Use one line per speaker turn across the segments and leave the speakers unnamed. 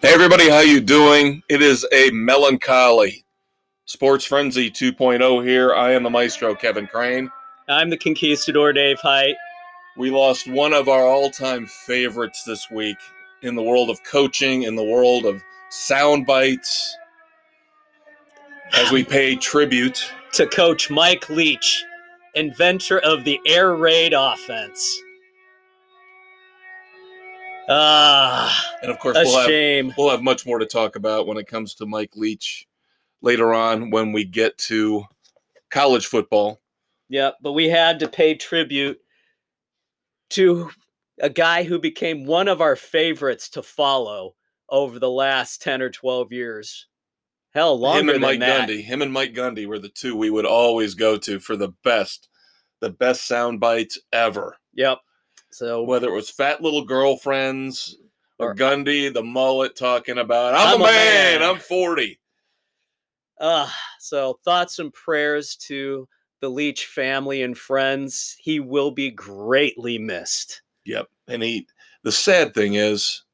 Hey everybody, how you doing? It is a melancholy sports frenzy 2.0 here. I am the maestro Kevin Crane.
I'm the conquistador Dave Height.
We lost one of our all-time favorites this week in the world of coaching, in the world of sound bites, as we pay tribute
to coach Mike Leach, inventor of the air raid offense. Ah,
and of course
a
we'll
shame.
have we'll have much more to talk about when it comes to Mike Leach later on when we get to college football.
Yep, but we had to pay tribute to a guy who became one of our favorites to follow over the last 10 or 12 years. Hell, longer
him and Mike
that.
Gundy. Him and Mike Gundy were the two we would always go to for the best, the best sound bites ever.
Yep. So
Whether it was fat little girlfriends or, Gundy, the mullet talking about I'm,
I'm
a
a
man,
man."
I'm 40.
Uh, so thoughts and prayers to the Leach family and friends. He will be greatly missed.
Yep. And he the sad thing is,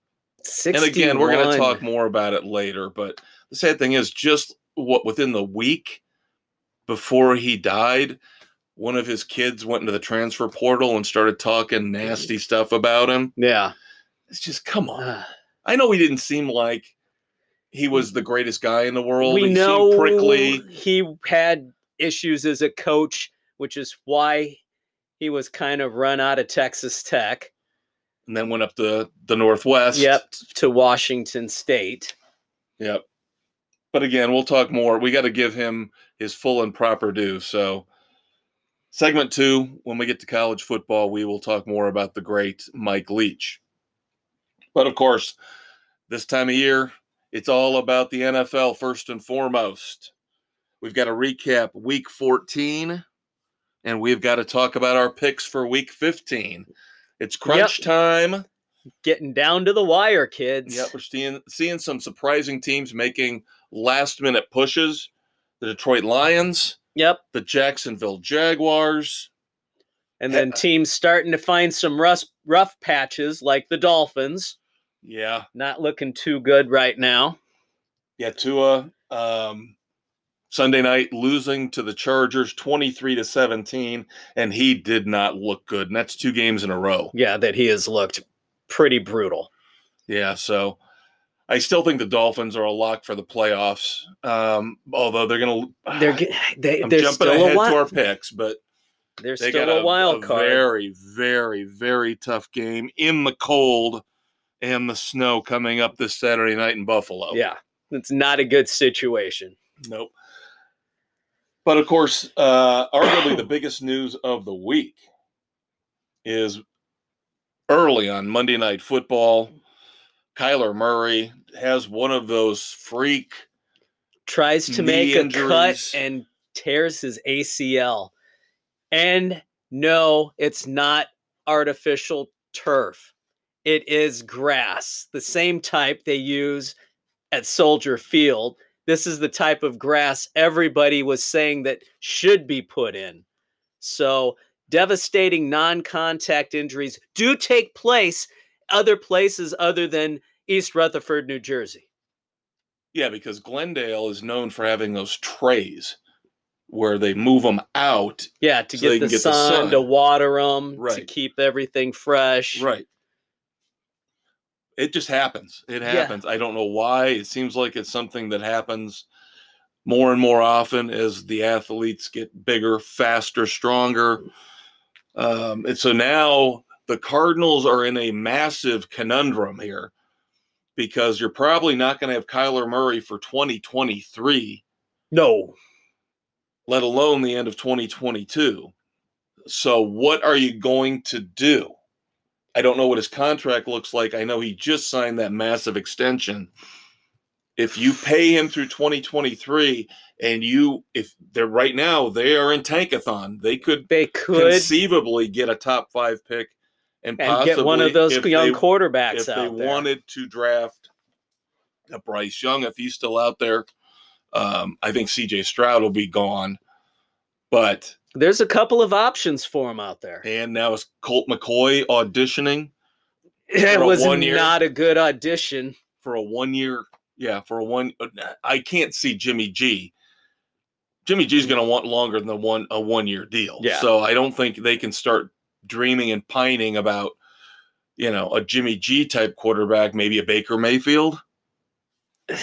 61.
and again, we're gonna talk more about it later, but the sad thing is just what within the week before he died, one of his kids went into the transfer portal and started talking nasty stuff about him.
Yeah.
It's just come on.
Uh,
I know he didn't seem like he was the greatest guy in the world.
we
he
know
seemed prickly.
he had issues as a coach, which is why he was kind of run out of Texas Tech.
and then went up to the Northwest.
Yep, to Washington State.
Yep. But again, we'll talk more. We got to give him his full and proper due. So, segment two, when we get to college football, we will talk more about the great Mike Leach. But of course, this time of year, it's all about the NFL first and foremost. We've got to recap week 14, and we've got to talk about our picks for week 15. It's crunch time.
Getting down to the wire, kids.
Yep, we're seeing seeing some surprising teams making last minute pushes. The Detroit Lions,
Yep.
the Jacksonville Jaguars.
And then teams starting to find some rough, rough patches like the Dolphins.
Yeah,
Not looking too good right now.
yeah. Tua um, Sunday night losing to the Chargers twenty three to seventeen, and he did not look good. And that's two games in a row.
Yeah, that he has looked pretty brutal.
Yeah, so I still think the Dolphins are a lock for the playoffs. Um, although they're gonna,
They're ge- they,
I'm
they're
jumping
still
ahead
a
to our picks, but
They're
they
still
got
a, wild
a
card.
very, very, very tough game in the cold and the snow coming up this Saturday night in Buffalo.
Yeah, it's not a good situation.
Nope. But of course, uh, arguably the biggest news of the week is early on Monday Night Football. Kyler Murray has one of those freak.
Tries to make a
injuries.
cut and tears his ACL. And no, it's not artificial turf. It is grass, the same type they use at Soldier Field. This is the type of grass everybody was saying that should be put in. So, devastating non contact injuries do take place other places other than East Rutherford, New Jersey.
Yeah, because Glendale is known for having those trays where they move them out.
Yeah, to
So
get, the,
get the
sun,
sun.
to water them, to keep everything fresh.
Right. It just happens. It
Yeah.
happens. I don't know why. It seems like it's something that happens more and more often as the athletes get bigger, faster, stronger. Um, and so now the Cardinals are in a massive conundrum here because you're probably not going to have Kyler Murray for 2023,
No.
let alone the end of 2022. So, what are you going to do? I don't know what his contract looks like. I know he just signed that massive extension. If you pay him through 2023 and you if they're right now they are in tankathon, they could
They could
conceivably get a top 5 pick and,
and get one of those young
they,
quarterbacks
if they
there.
wanted to draft a Bryce Young if he's still out there. Um, I think CJ Stroud will be gone. But
There's a couple of options for him out there.
and now is Colt McCoy auditioning?
It was
year-
not a good audition
for a one year. Yeah, for a one. I can't see Jimmy G. Jimmy G's going to want longer than the one a one year deal.
Yeah.
So I don't think they can start dreaming and pining about, you know, a Jimmy G type quarterback, maybe a Baker Mayfield.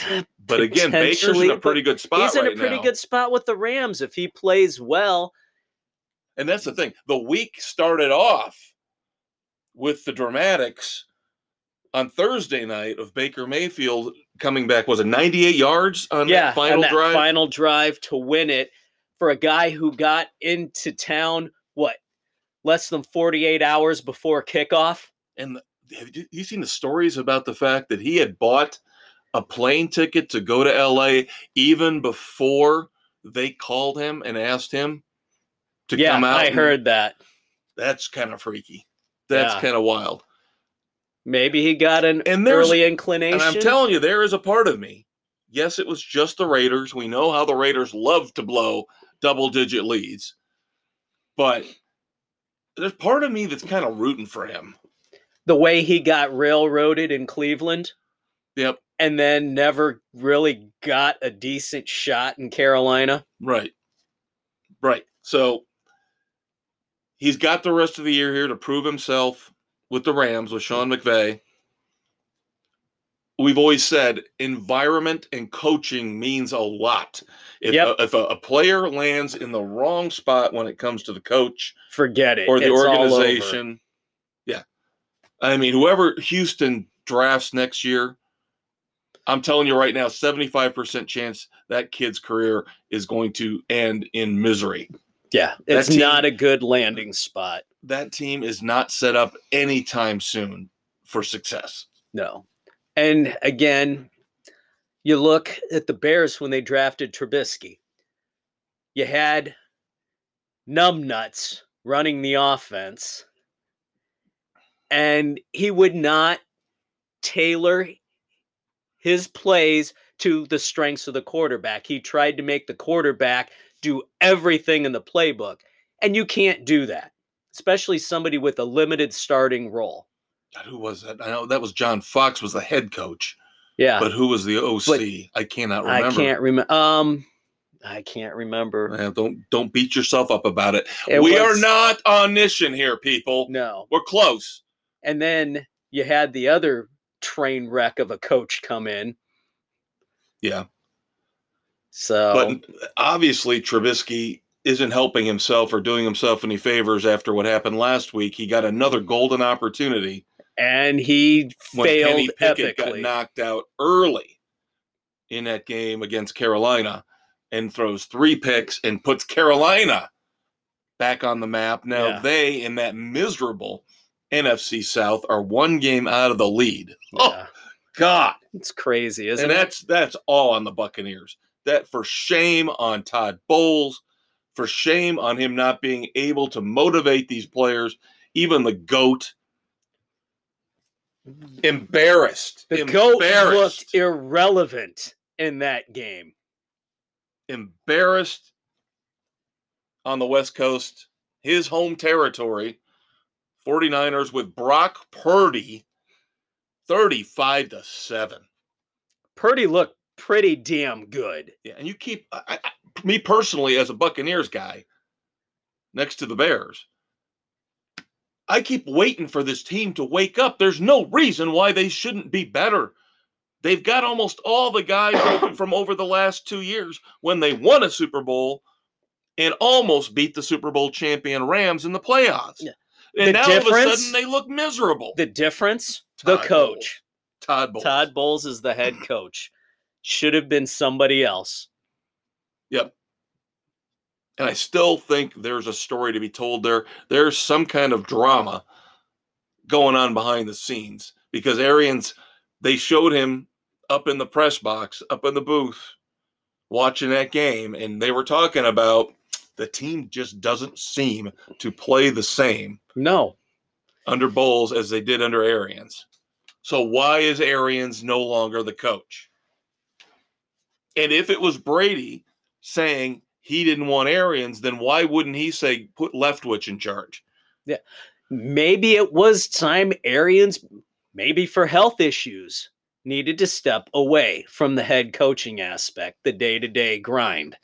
But again, Baker's in a pretty good spot
He's in
right
a pretty
now.
good spot with the Rams if he plays well.
And that's the thing. The week started off with the dramatics on Thursday night of Baker Mayfield coming back. Was it 98 yards on
yeah,
that final
that
drive?
final drive to win it for a guy who got into town what less than 48 hours before kickoff.
and have you, you seen the stories about the fact that he had bought a plane ticket to go to LA even before they called him and asked him to
yeah,
come out?
I heard that.
that's kind of freaky. That's
Yeah.
kind of wild.
Maybe he got an
And
early inclination.
And I'm telling you, there is a part of me. Yes, it was just the Raiders. We know how the Raiders love to blow double digit leads. But there's part of me that's kind of rooting for him.
the way he got railroaded in Cleveland
Yep.
and then never really got a decent shot in Carolina.
Right. Right. So he's got the rest of the year here to prove himself with the Rams with Sean McVay. We've always said environment and coaching means a lot. If,
Yep.
a, if a, a player lands in the wrong spot when it comes to the coach
Forget it.
or the
It's
organization, yeah. I mean, whoever Houston drafts next year, I'm telling you right now, 75% chance that kid's career is going to end in misery.
Yeah, it's
team-
not a good landing spot.
that team is not set up anytime soon for success.
No. And again, you look at the Bears when they drafted Trubisky. You had numbnuts running the offense, and he would not tailor his plays to the strengths of the quarterback. He tried to make the quarterback do everything in the playbook, and you can't do that, especially somebody with a limited starting role.
God, who was that? I know that was John Fox was the head coach,
Yeah.
but who was the OC? I cannot remember.
I can't remember. Um, I can't remember.
Man, don't don't beat yourself up about it.
It
we
was-
are not omniscient here, people.
No.
We're close.
And then you had the other train wreck of a coach come in.
Yeah,
So
but obviously Trubisky isn't helping himself or doing himself any favors after what happened last week. He got another golden opportunity
and he
when Kenny
failed
Pickett got knocked out early in that game against Carolina and throws three picks and puts Carolina back on the map. Now
Yeah.
they in that miserable NFC South are one game out of the lead. Oh God.
it's crazy, isn't
and
it?
that's that's all on the Buccaneers. That for shame on Todd Bowles, for shame on him not being able to motivate these players, even the goat. Embarrassed.
The goat looked irrelevant in that game.
embarrassed on the West Coast, his home territory. 49ers with Brock Purdy 35 to 7.
Purdy looked pretty damn good.
Yeah, and you keep I, I, me personally as a Buccaneers guy next to the Bears. I keep waiting for this team to wake up. There's no reason why they shouldn't be better. They've got almost all the guys from over the last 2 years when they won a Super Bowl and almost beat the Super Bowl champion Rams in the playoffs.
Yeah.
And
The
now all of a sudden they look miserable.
The difference, the coach.
Bowles. Todd Bowles.
Todd Bowles is the head coach. Should have been somebody else.
Yep. And I still think there's a story to be told there. There's some kind of drama going on behind the scenes because Arians, they showed him up in the press box, up in the booth, watching that game, and they were talking about the team just doesn't seem to play the same
No.
under Bowles as they did under Arians. So why is Arians no longer the coach? And if it was Brady saying he didn't want Arians, then why wouldn't he say put Leftwich in charge? Yeah.
Maybe it was time Arians, maybe for health issues. needed to step away from the head coaching aspect, the day to day grind.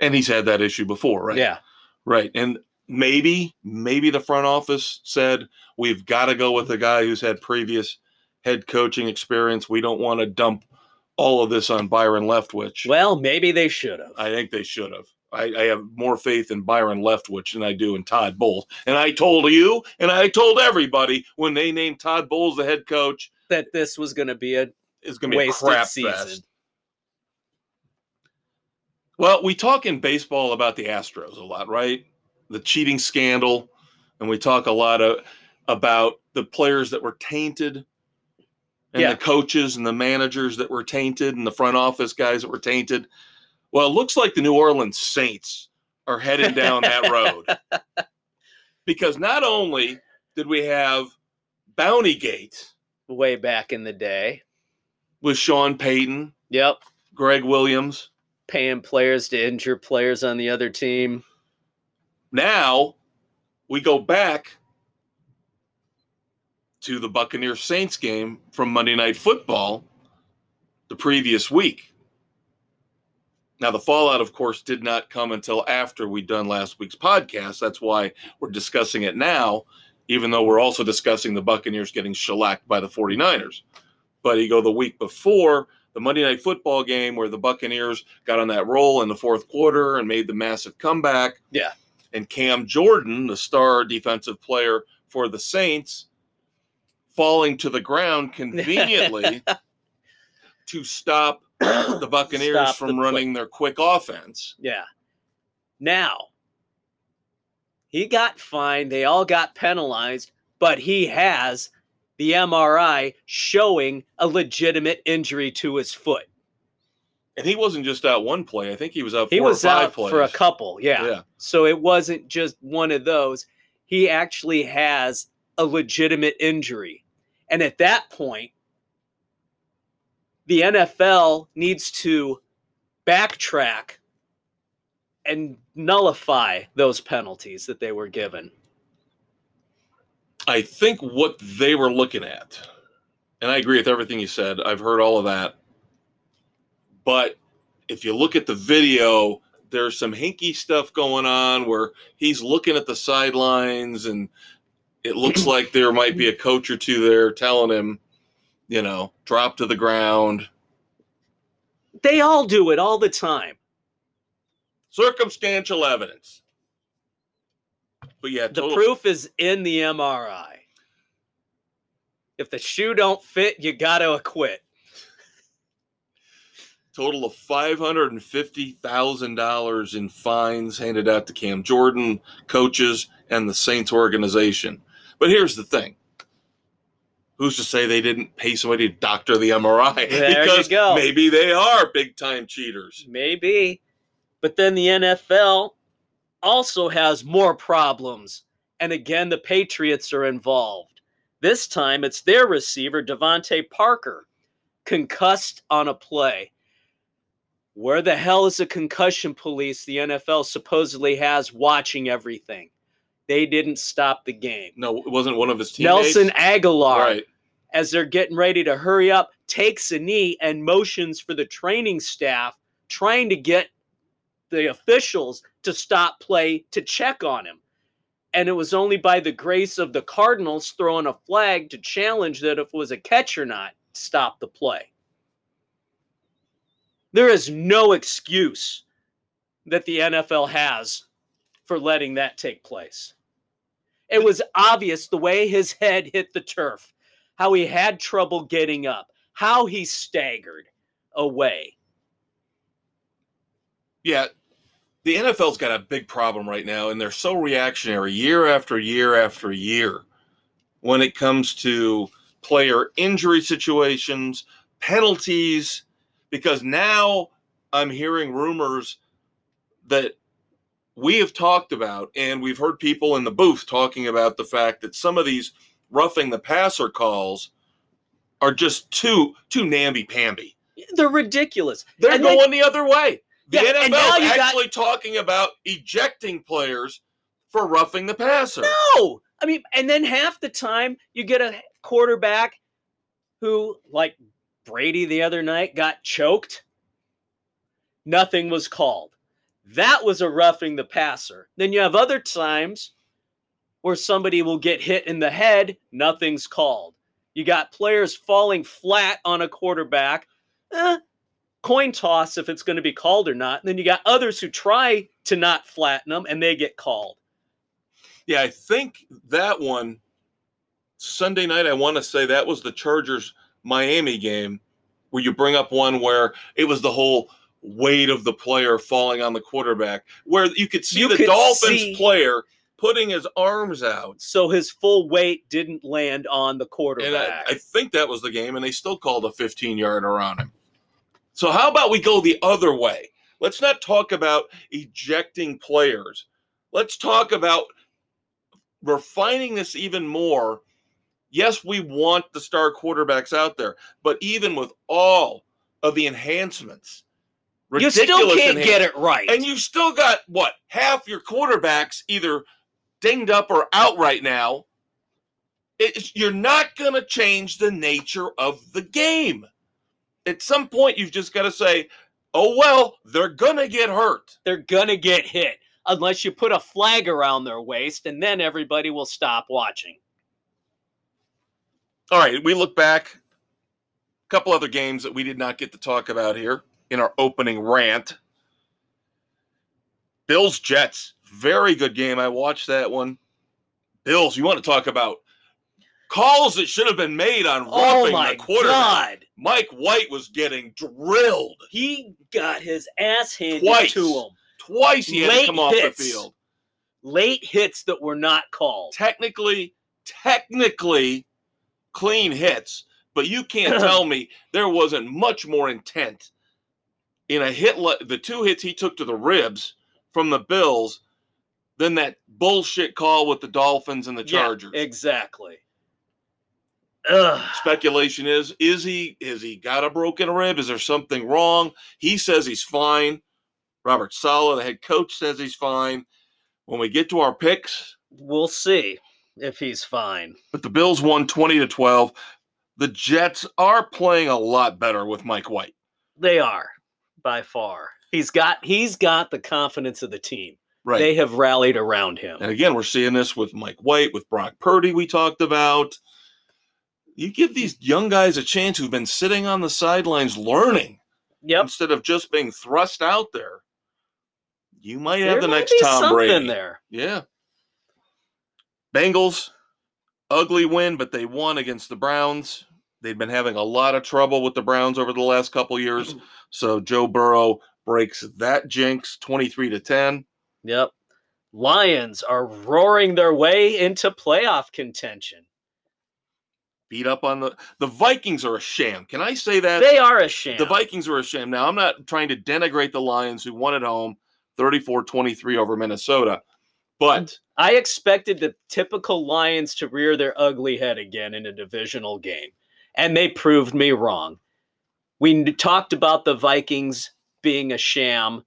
And he's had that issue before, right?
Yeah.
Right. And maybe, maybe the front office said, we've got to go with a guy who's had previous head coaching experience. We don't want to dump all of this on Byron Leftwich.
Well, maybe they should have.
I think they should have. I, I, have more faith in Byron Leftwich than I do in Todd Bowles. And I told you, and I told everybody when they named Todd Bowles the head coach
that this was going to be a
is going to be a crap season. fest. Well, we talk in baseball about the Astros a lot, right? The cheating scandal, and we talk a lot of about the players that were tainted and yeah. the coaches and the managers that were tainted and the front office guys that were tainted. Well, it looks like the New Orleans Saints are heading down that road. Because not only did we have Bounty Gate
way back in the day
with Sean Payton,
yep,
Gregg Williams,
paying players to injure players on the other team.
Now we go back to the Buccaneers Saints game from Monday Night Football the previous week. Now, the fallout, of course, did not come until after we'd done last week's podcast. That's why we're discussing it now, even though we're also discussing the Buccaneers getting shellacked by the 49ers. But you go the week before the Monday Night Football game where the Buccaneers got on that roll in the fourth quarter and made the massive comeback.
Yeah.
And Cam Jordan, the star defensive player for the Saints, falling to the ground conveniently to stop the Buccaneers stop from the running their quick offense.
Yeah. Now, he got fined. They all got penalized, but he has the MRI showing a legitimate injury to his foot.
And he wasn't just out one play. I think he was out.
he was out plays. for a couple. Yeah. yeah. So it wasn't just one of those. He actually has a legitimate injury. And at that point, the NFL needs to backtrack and nullify those penalties that they were given.
I think what they were looking at, and I agree with everything you said, I've heard all of that. But if you look at the video, there's some hinky stuff going on where he's looking at the sidelines and it looks like there might be a coach or two there telling him, you know, drop to the ground.
They all do it all the time.
Circumstantial evidence. But yeah,
total- the proof is in the MRI. If the shoe don't fit, you got to acquit.
Total of five hundred and fifty thousand dollars in fines handed out to Cam Jordan, coaches, and the Saints organization. But here's the thing. Who's to say they didn't pay somebody to doctor the MRI?
There
because
you go.
maybe they are big time cheaters.
Maybe. But then the NFL also has more problems. And again, the Patriots are involved. This time it's their receiver, DeVante Parker, concussed on a play. Where the hell is the concussion police the NFL supposedly has watching everything? They didn't stop the game.
No, it wasn't one of his teammates.
Nelson Agholor, right. as they're getting ready to hurry up, takes a knee and motions for the training staff, trying to get the officials to stop play to check on him. And it was only by the grace of the Cardinals throwing a flag to challenge that if it was a catch or not, stop the play. There is no excuse that the NFL has for letting that take place. It was obvious the way his head hit the turf, how he had trouble getting up, how he staggered away.
Yeah, the NFL's got a big problem right now, and they're so reactionary year after year after year when it comes to player injury situations, penalties, because now I'm hearing rumors that we have talked about, and we've heard people in the booth talking about the fact that some of these roughing the passer calls are just too too namby pamby.
They're ridiculous.
They're and going they, the other way. The yeah, NFL actually got, talking about ejecting players for roughing the passer.
No, I mean, and then half the time you get a quarterback who, like Brady the other night, got choked. Nothing was called. That was a roughing the passer. Then you have other times where somebody will get hit in the head, nothing's called. You got players falling flat on a quarterback. Eh, coin toss if it's going to be called or not. And then you got others who try to not flatten them and they get called.
Yeah, I think that one Sunday night, I want to say that was the Chargers Miami game where you bring up one where it was the whole weight of the player falling on the quarterback, where you could see
You
the
could
Dolphins
see-
player putting his arms out.
So his full weight didn't land on the quarterback.
I, I think that was the game, and they still called a 15 yard around him. So, how about we go the other way? Let's not talk about ejecting players. Let's talk about refining this even more. Yes, we want the star quarterbacks out there, but even with all of the enhancements,
you still can't get it right.
and you've still got what half your quarterbacks either dinged up or out right now. It's, you're not going to change the nature of the game. At some point, you've just got to say, "Oh well, they're going to get hurt."
They're going to get hit unless you put a flag around their waist, and then everybody will stop watching.
All right, we look back. A couple other games that we did not get to talk about here in our opening rant. Bills Jets, very good game. I watched that one. Bills, you want to talk about calls that should have been made on
Oh
roughing
my
the quarterback.
God.
Mike White was getting drilled
He got his ass handed
Twice.
to him.
twice. He had to
Late
come off the field.
Late hits that were not called.
Technically, technically, clean hits, but you can't tell me there wasn't much more intent in a hit. The two hits he took to the ribs from the Bills than that bullshit call with the Dolphins and the
Yeah,
Chargers.
exactly. Ugh.
Speculation is: is he is he got a broken rib? Is there something wrong? He says he's fine. Robert Saleh, the head coach, says he's fine. When we get to our picks,
We'll see if he's fine.
but the Bills won 20 to 12. The Jets are playing a lot better with Mike White.
They are by far. He's got he's got the confidence of the team.
Right.
They have rallied around him.
and again, we're seeing this with Mike White, with Brock Purdy, we talked about. You give these young guys a chance who've been sitting on the sidelines learning
Yep.
instead of just being thrust out there. You might have
There
the
might
next Tom Brady.
there.
Yeah. Bengals, ugly win, but they won against the Browns. They've been having a lot of trouble with the Browns over the last couple years. So Joe Burrow breaks that jinx 23 to 10.
Yep. Lions are roaring their way into playoff contention.
Beat up on the the Vikings are a sham. Can I say that?
They are a sham.
The Vikings are a sham. Now, I'm not trying to denigrate the Lions who won at home 34-23 over Minnesota. But
I expected the typical Lions to rear their ugly head again in a divisional game, and they proved me wrong. We talked about the Vikings being a sham,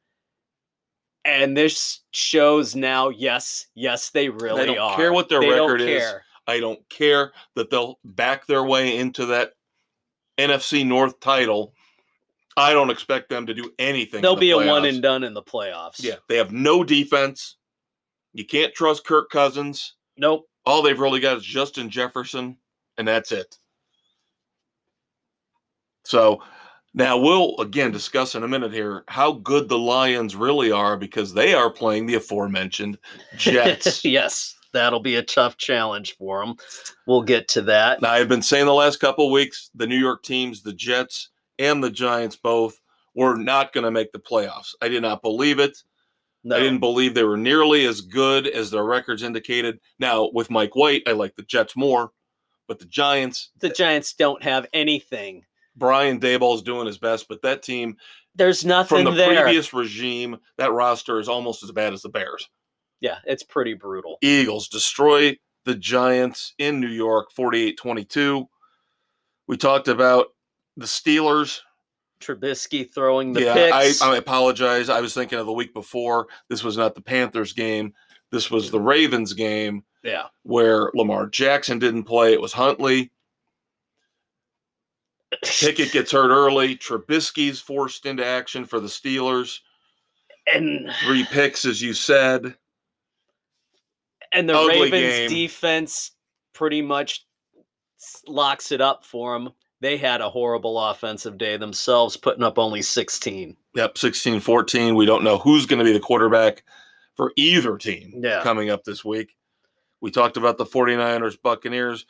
and this shows now, yes, yes, they really
don't
are.
care what their
They
record is.
care.
I don't care that they'll back their way into that NFC North title. I don't expect them to do anything.
They'll
the
be a one and done in the playoffs.
Yeah, they have no defense. You can't trust Kirk Cousins.
Nope.
All they've really got is Justin Jefferson, and that's it. So now we'll again discuss in a minute here how good the Lions really are because they are playing the aforementioned Jets.
yes, that'll be a tough challenge for them. We'll get to that.
Now, I've been saying the last couple of weeks the New York teams, the Jets and the Giants both were not going to make the playoffs. I did not believe it.
No.
I didn't believe they were nearly as good as their records indicated. Now, with Mike White, I like the Jets more, but the Giants,
the Giants don't have anything.
Brian Daboll's doing his best, but that team
There's nothing from
the
there.
previous regime, that roster is almost as bad as the Bears.
yeah, it's pretty brutal.
Eagles destroy the Giants in New York 48 22. We talked about the Steelers.
Trubisky throwing the
yeah,
picks.
I, I apologize. I was thinking of the week before. This was not the Panthers game. This was the Ravens game
yeah,
where Lamar Jackson didn't play. It was Huntley. Pickett gets hurt early. Trubisky's forced into action for the Steelers.
and
Three picks, as you said.
and the
Ugly
Ravens
game.
defense pretty much locks it up for them. They had a horrible offensive day themselves, putting up only 16.
Yep, 16 14. We don't know who's going to be the quarterback for either team
Yeah.
coming up this week. We talked about the 49ers, Buccaneers,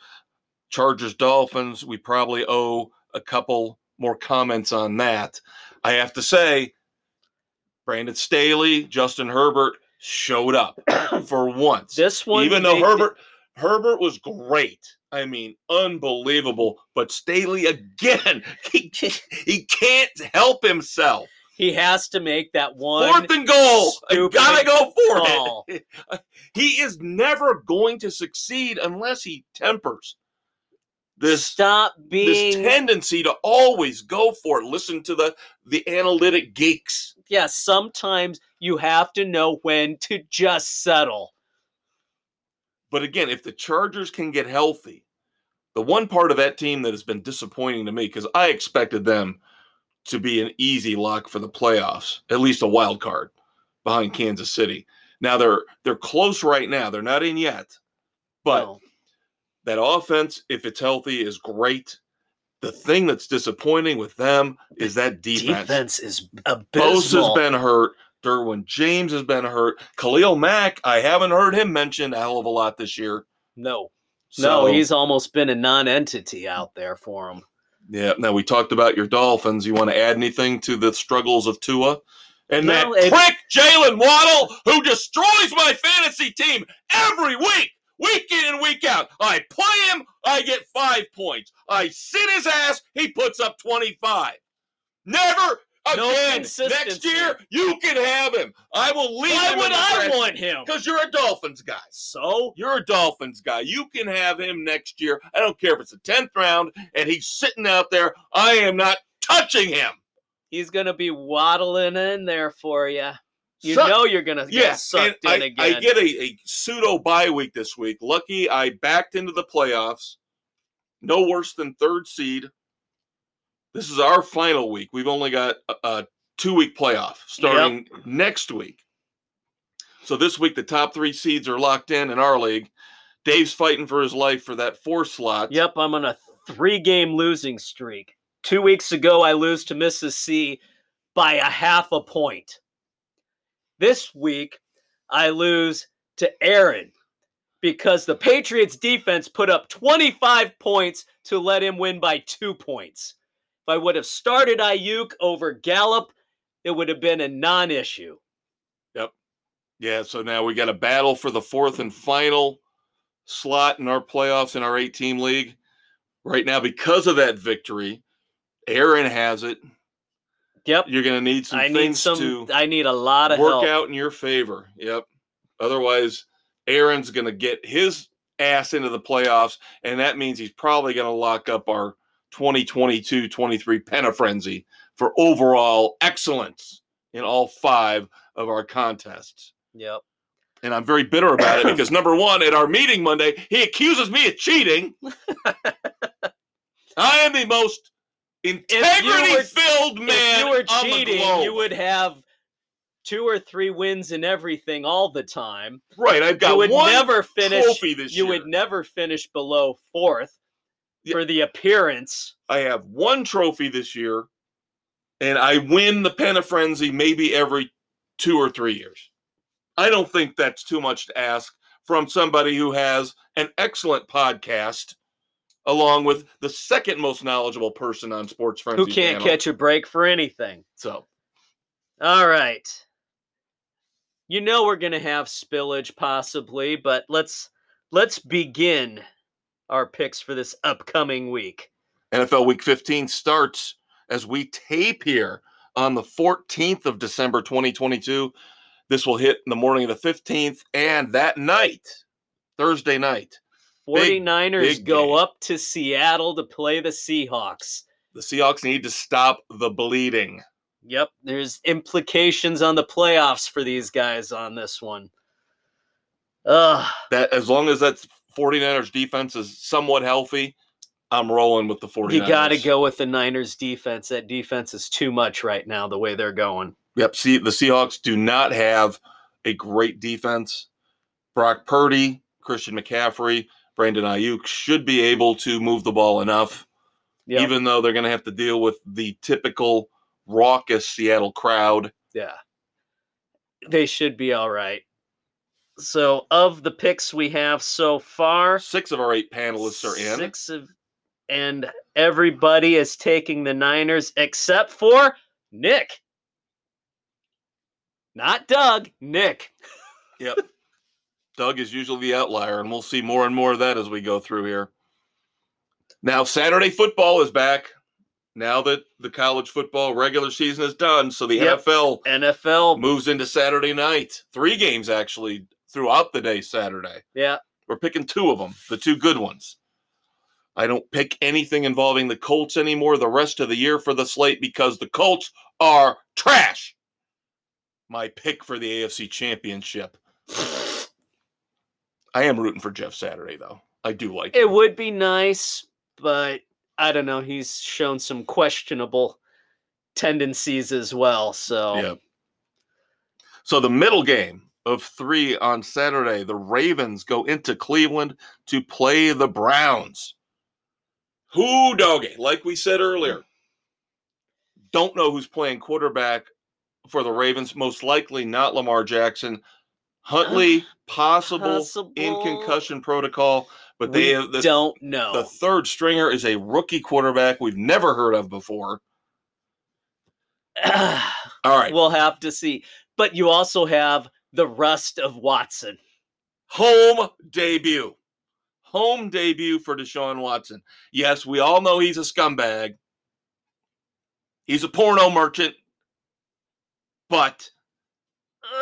Chargers, Dolphins. We probably owe a couple more comments on that. I have to say, Brandon Staley, Justin Herbert showed up for once.
This one,
Even though Herbert Herbert was great. I mean, unbelievable. But Staley again, he, he can't help himself.
he has to make that one
fourth and goal. I gotta go for
call.
it. He is never going to succeed unless he tempers this
Stop being.
this tendency to always go for it. Listen to the the analytic geeks.
yeah, sometimes you have to know when to just settle.
But again, if the Chargers can get healthy, the one part of that team that has been disappointing to me because I expected them to be an easy lock for the playoffs, at least a wild card behind Kansas City. Now they're they're close right now. They're not in yet. But
No.
That offense, if it's healthy, is great. The thing that's disappointing with them is that defense.
defense is
a bitch.
Bosa abysmal.
has been hurt. Derwin James has been hurt. Khalil Mack, I haven't heard him mentioned a hell of a lot this year.
no,
So,
no, he's almost been a non-entity out there for him.
yeah. Now we talked about your Dolphins. You want to add anything to the struggles of Tua? And that
No, it-
prick Jalen Waddle, who destroys my fantasy team every week, week in and week out. I play him, I get five points. I sit his ass, he puts up 25. Never again. No.
Next
year, you can have him. I will leave
Why
him
would I want him?
Because you're a Dolphins guy.
So
You're a Dolphins guy. You can have him next year. I don't care if it's the 10th round and he's sitting out there. I am not touching him.
he's gonna be waddling in there for you. You
Suck-
know you're gonna get
Yeah, and
sucked in
I,
again.
I get a, a pseudo bye week this week. Lucky I backed into the playoffs. No worse than third seed. This is our final week. We've only got a, a two week playoff starting next week. So this week, the top three seeds are locked in in our league. Dave's fighting for his life for that four slot.
Yep, I'm on a three-game losing streak. Two weeks ago, I lose to Mrs. C by a half a point. This week, I lose to Aaron because the Patriots defense put up 25 points to let him win by two points. If I would have started Aiyuk over Gallup, it would have been a non issue. Yep.
Yeah, so now we got a battle for the fourth and final slot in our playoffs in our eight team league. Right now, because of that victory, Aaron has it.
Yep.
You're going to need some
I need some,
to
I need a lot of
work
help.
out in your favor. Yep. Otherwise, Aaron's going to get his ass into the playoffs, and that means he's probably going to lock up our 2022 23 Penna Frenzy for overall excellence in all five of our contests.
Yep.
And I'm very bitter about it because number one, at our meeting Monday, he accuses me of cheating. I am the most integrity filled man
if you were cheating, you would have two or three wins in everything all the time.
right, I've got
you would
one
never finish.
trophy this
You
year.
would never finish below fourth
Yeah.
for the appearance.
I have one trophy this year, and I win the Penna Frenzy maybe every two or three years. I don't think that's too much to ask from somebody who has an excellent podcast, along with the second most knowledgeable person on Sports Frenzy.
Who can't
channel.
catch a break for anything?
So
All right. You know we're gonna have spillage possibly, but let's let's begin our picks for this upcoming week.
NFL Week 15 starts as we tape here on the 14th of December 2022. This will hit in the morning of the 15th, and that night, Thursday night,
49ers
big
go
game.
up to Seattle to play the Seahawks.
the Seahawks need to stop the bleeding.
Yep, there's implications on the playoffs for these guys on this one. Ugh,
That as long as that 49ers defense is somewhat healthy, I'm rolling with the 49ers.
You got to go with the Niners defense. That defense is too much right now, the way they're going.
Yep. See, the Seahawks do not have a great defense. Brock Purdy, Christian McCaffrey, Brandon Aiyuk should be able to move the ball enough,
Yep.
even though they're going to have to deal with the typical raucous Seattle crowd.
Yeah. They should be all right. So, of the picks we have so far,
Six of our eight panelists are in.
Six of, and everybody is taking the Niners except for Nick. Not Doug, Nick.
Yep. Doug is usually the outlier, and we'll see more and more of that as we go through here. Now, Saturday football is back. Now that the college football regular season is done, so the
Yep.
NFL
NFL.
moves into Saturday night. Three games actually throughout the day Saturday.
Yeah.
We're picking two of them, the two good ones. I don't pick anything involving the Colts anymore the rest of the year for the slate because the Colts are trash. My pick for the AFC Championship. I am rooting for Jeff Saturday, though. I do like
It
him.
would be nice, but I don't know. He's shown some questionable tendencies as well. So,
yeah. So the middle game of three on Saturday, the Ravens go into Cleveland to play the Browns. Who doggy? Like we said earlier, don't know who's playing quarterback for the Ravens. Most likely not Lamar Jackson. Huntley possible, in concussion protocol, but
we
they the,
don't know.
the third stringer is a rookie quarterback we've never heard of before. All right,
we'll have to see. But you also have the rust of Watson.
home debut. Home debut for Deshaun Watson. Yes, we all know he's a scumbag. He's a porno merchant. But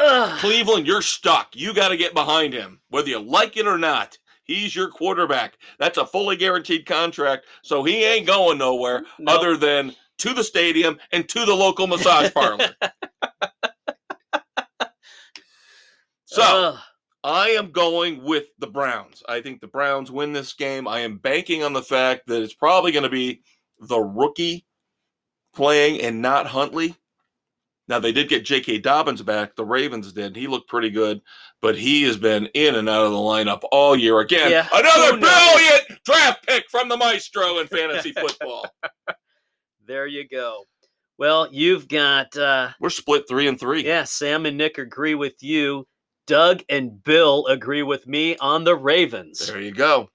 Ugh.
Cleveland, you're stuck. You got to get behind him, whether you like it or not. He's your quarterback. That's a fully guaranteed contract, so he ain't going nowhere
Nope.
other than to the stadium and to the local massage parlor. so,
Ugh.
I am going with the Browns. I think the Browns win this game. I am banking on the fact that it's probably going to be the rookie playing and not Huntley. Now they did get J.K. Dobbins back. The Ravens did. He looked pretty good, but he has been in and out of the lineup all year. Again,
Yeah,
another brilliant draft pick from the maestro in fantasy football.
there you go. Well, you've got uh
We're split three and three.
yeah, Sam and Nick agree with you. Doug and Bill agree with me on the Ravens.
There you go.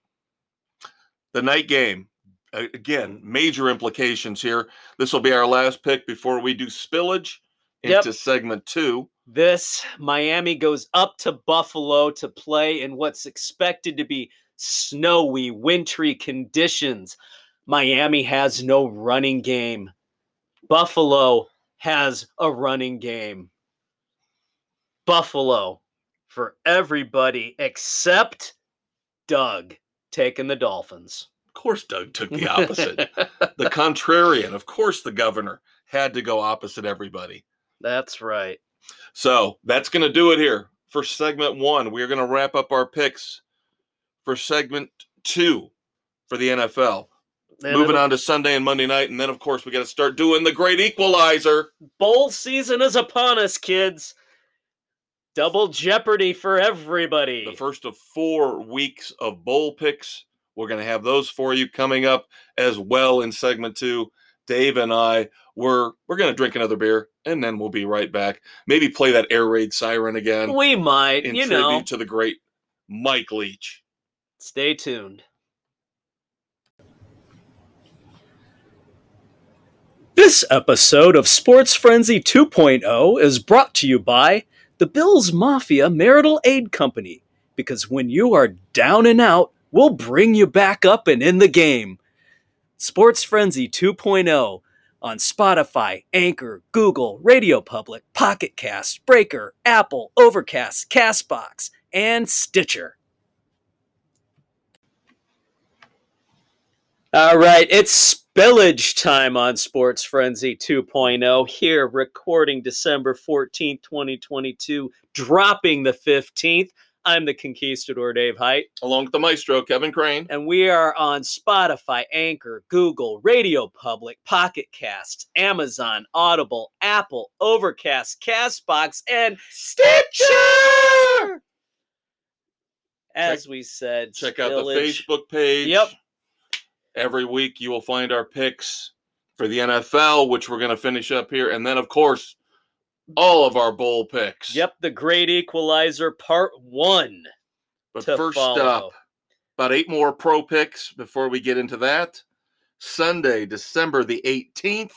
The night game. Again, major implications here. This will be our last pick before we do spillage
Yep.
into segment two.
This Miami goes up to Buffalo to play in what's expected to be snowy, wintry conditions. Miami has no running game. Buffalo has a running game. Buffalo for everybody except Doug taking the Dolphins.
Of course, Doug took the opposite. the contrarian. Of course, the governor had to go opposite everybody.
That's right.
So that's going to do it here for segment one. We're going to wrap up our picks for segment two for the NFL.
And
Moving on to Sunday and Monday night. And then, of course, we got to start doing the great equalizer.
Bowl season is upon us, kids. Double jeopardy for everybody.
the first of four weeks of bowl picks. We're going to have those for you coming up as well in segment two. Dave and I, we're we're going to drink another beer and then we'll be right back. Maybe play that air raid siren again
we might,
in
you
tribute
know.
to the great Mike Leach.
Stay tuned. This episode of Sports Frenzy 2.0 is brought to you by the Bills Mafia Marital Aid Company. Because when you are down and out, we'll bring you back up and in the game. Sports Frenzy 2.0 on Spotify, Anchor, Google, Radio Public, Pocket Cast, Breaker, Apple, Overcast, Castbox, and Stitcher. All right, it's spillage time on Sports Frenzy 2.0 here, recording December 14th, 2022, dropping the 15th. I'm the conquistador, Dave Height,
Along with the maestro, Kevin Crane.
and we are on Spotify, Anchor, Google, Radio Public, Pocket Casts, Amazon, Audible, Apple, Overcast, Castbox, and Stitcher. As we said,
Check out the Facebook page.
Yep.
Every week you will find our picks for the NFL, which we're going to finish up here. And then, of course, all of our bowl picks.
Yep, the Great Equalizer Part One.
But first
follow.
up, about eight more pro picks before we get into that. Sunday, December the 18th.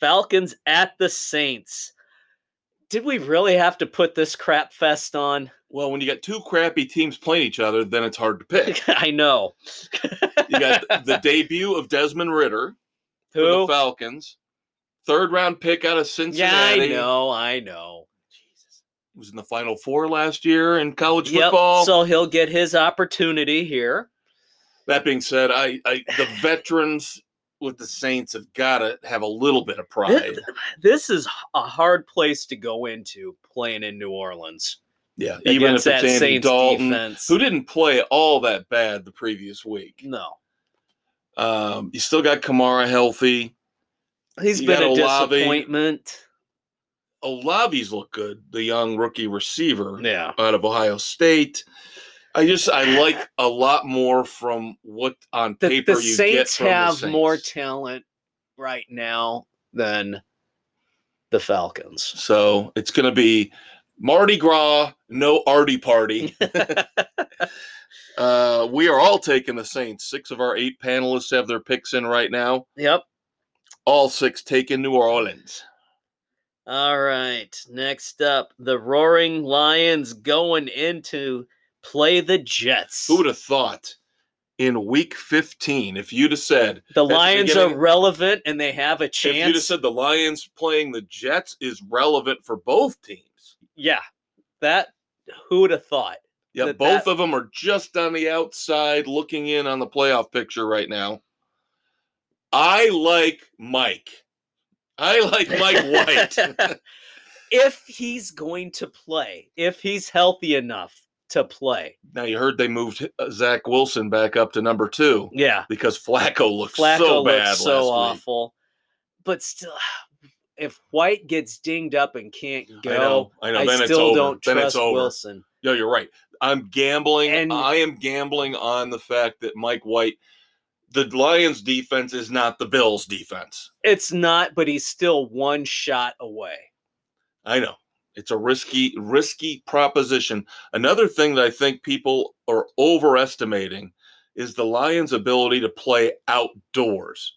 Falcons at the Saints. Did we really have to put this crap fest on?
Well, when you got two crappy teams playing each other, then it's hard to pick.
I know.
You got the debut of Desmond Ridder for the Falcons, third round pick out of Cincinnati. Yeah.
I know. I know. Jesus.
Was in the Final Four last year in college
Yep.
football.
So he'll get his opportunity here.
that being said, I, I the veterans with the Saints have got to have a little bit of pride.
This is a hard place to go into playing in New Orleans.
Yeah, even if it's
that
Andy
Saints
Dalton,
defense.
who didn't play all that bad the previous week.
No.
Um, you still got Kamara healthy.
He's
You
been a
Olave.
disappointment.
Olave's look good, the young rookie receiver
Yeah.
out of Ohio State. I just I like a lot more from what on paper
the
you get
Saints
the
have more talent right now than the Falcons.
So it's going to be Mardi Gras, no Artie party. uh, we are all taking the Saints. Six of our eight panelists have their picks in right now.
yep.
All six taking New Orleans.
All right. Next up, the Roaring Lions going into play the Jets.
Who would have thought in week 15, if you'd have said,
the
at the
Lions are relevant and they have a chance?
if you'd have said the Lions playing the Jets is relevant for both teams.
yeah. That who would have thought?
Yeah, both
that-
of them are just on the outside looking in on the playoff picture right now. I like Mike. I like Mike White.
if he's going to play, if he's healthy enough to play.
now you heard they moved uh, Zach Wilson back up to number two
Yeah.
because Flacco looked
Flacco
so bad
so
last week.
awful. But still if White gets dinged up and can't go,
I know, I know.
I
then it's
still
over.
don't
then
trust
it's over.
Wilson.
No, you're right. I'm gambling.
And-
I am gambling on the fact that Mike White, the Lions defense is not the Bills defense.
It's not, but he's still one shot away.
I know. It's a risky, risky proposition. Another thing that I think people are overestimating is the Lions' ability to play outdoors.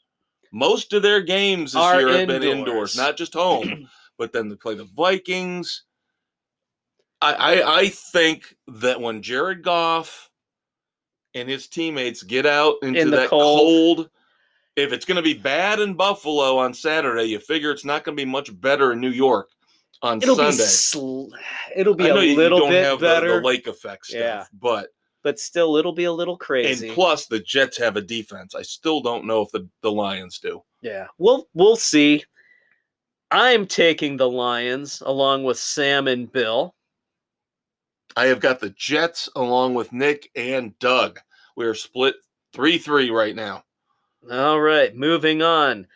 Most of their games this
Are
year have been
indoors.
indoors, not just home, but then they play the Vikings. I, I I think that when Jared Goff and his teammates get out into
In
that
cold.
cold, if it's going to be bad in Buffalo on Saturday, you figure it's not going to be much better in New York on
It'll
Sunday.
be sl- it'll be
I
a
know you- you
little
don't
bit
have the-
better,
The, lake effect stuff,
Yeah.
but
but still it'll be a little crazy.
and plus the Jets have a defense. I still don't know if the, the Lions do.
Yeah, we'll we'll see. I'm taking the Lions along with Sam and Bill.
I have got the Jets along with Nick and Doug. We are split three three right now.
All right, moving on.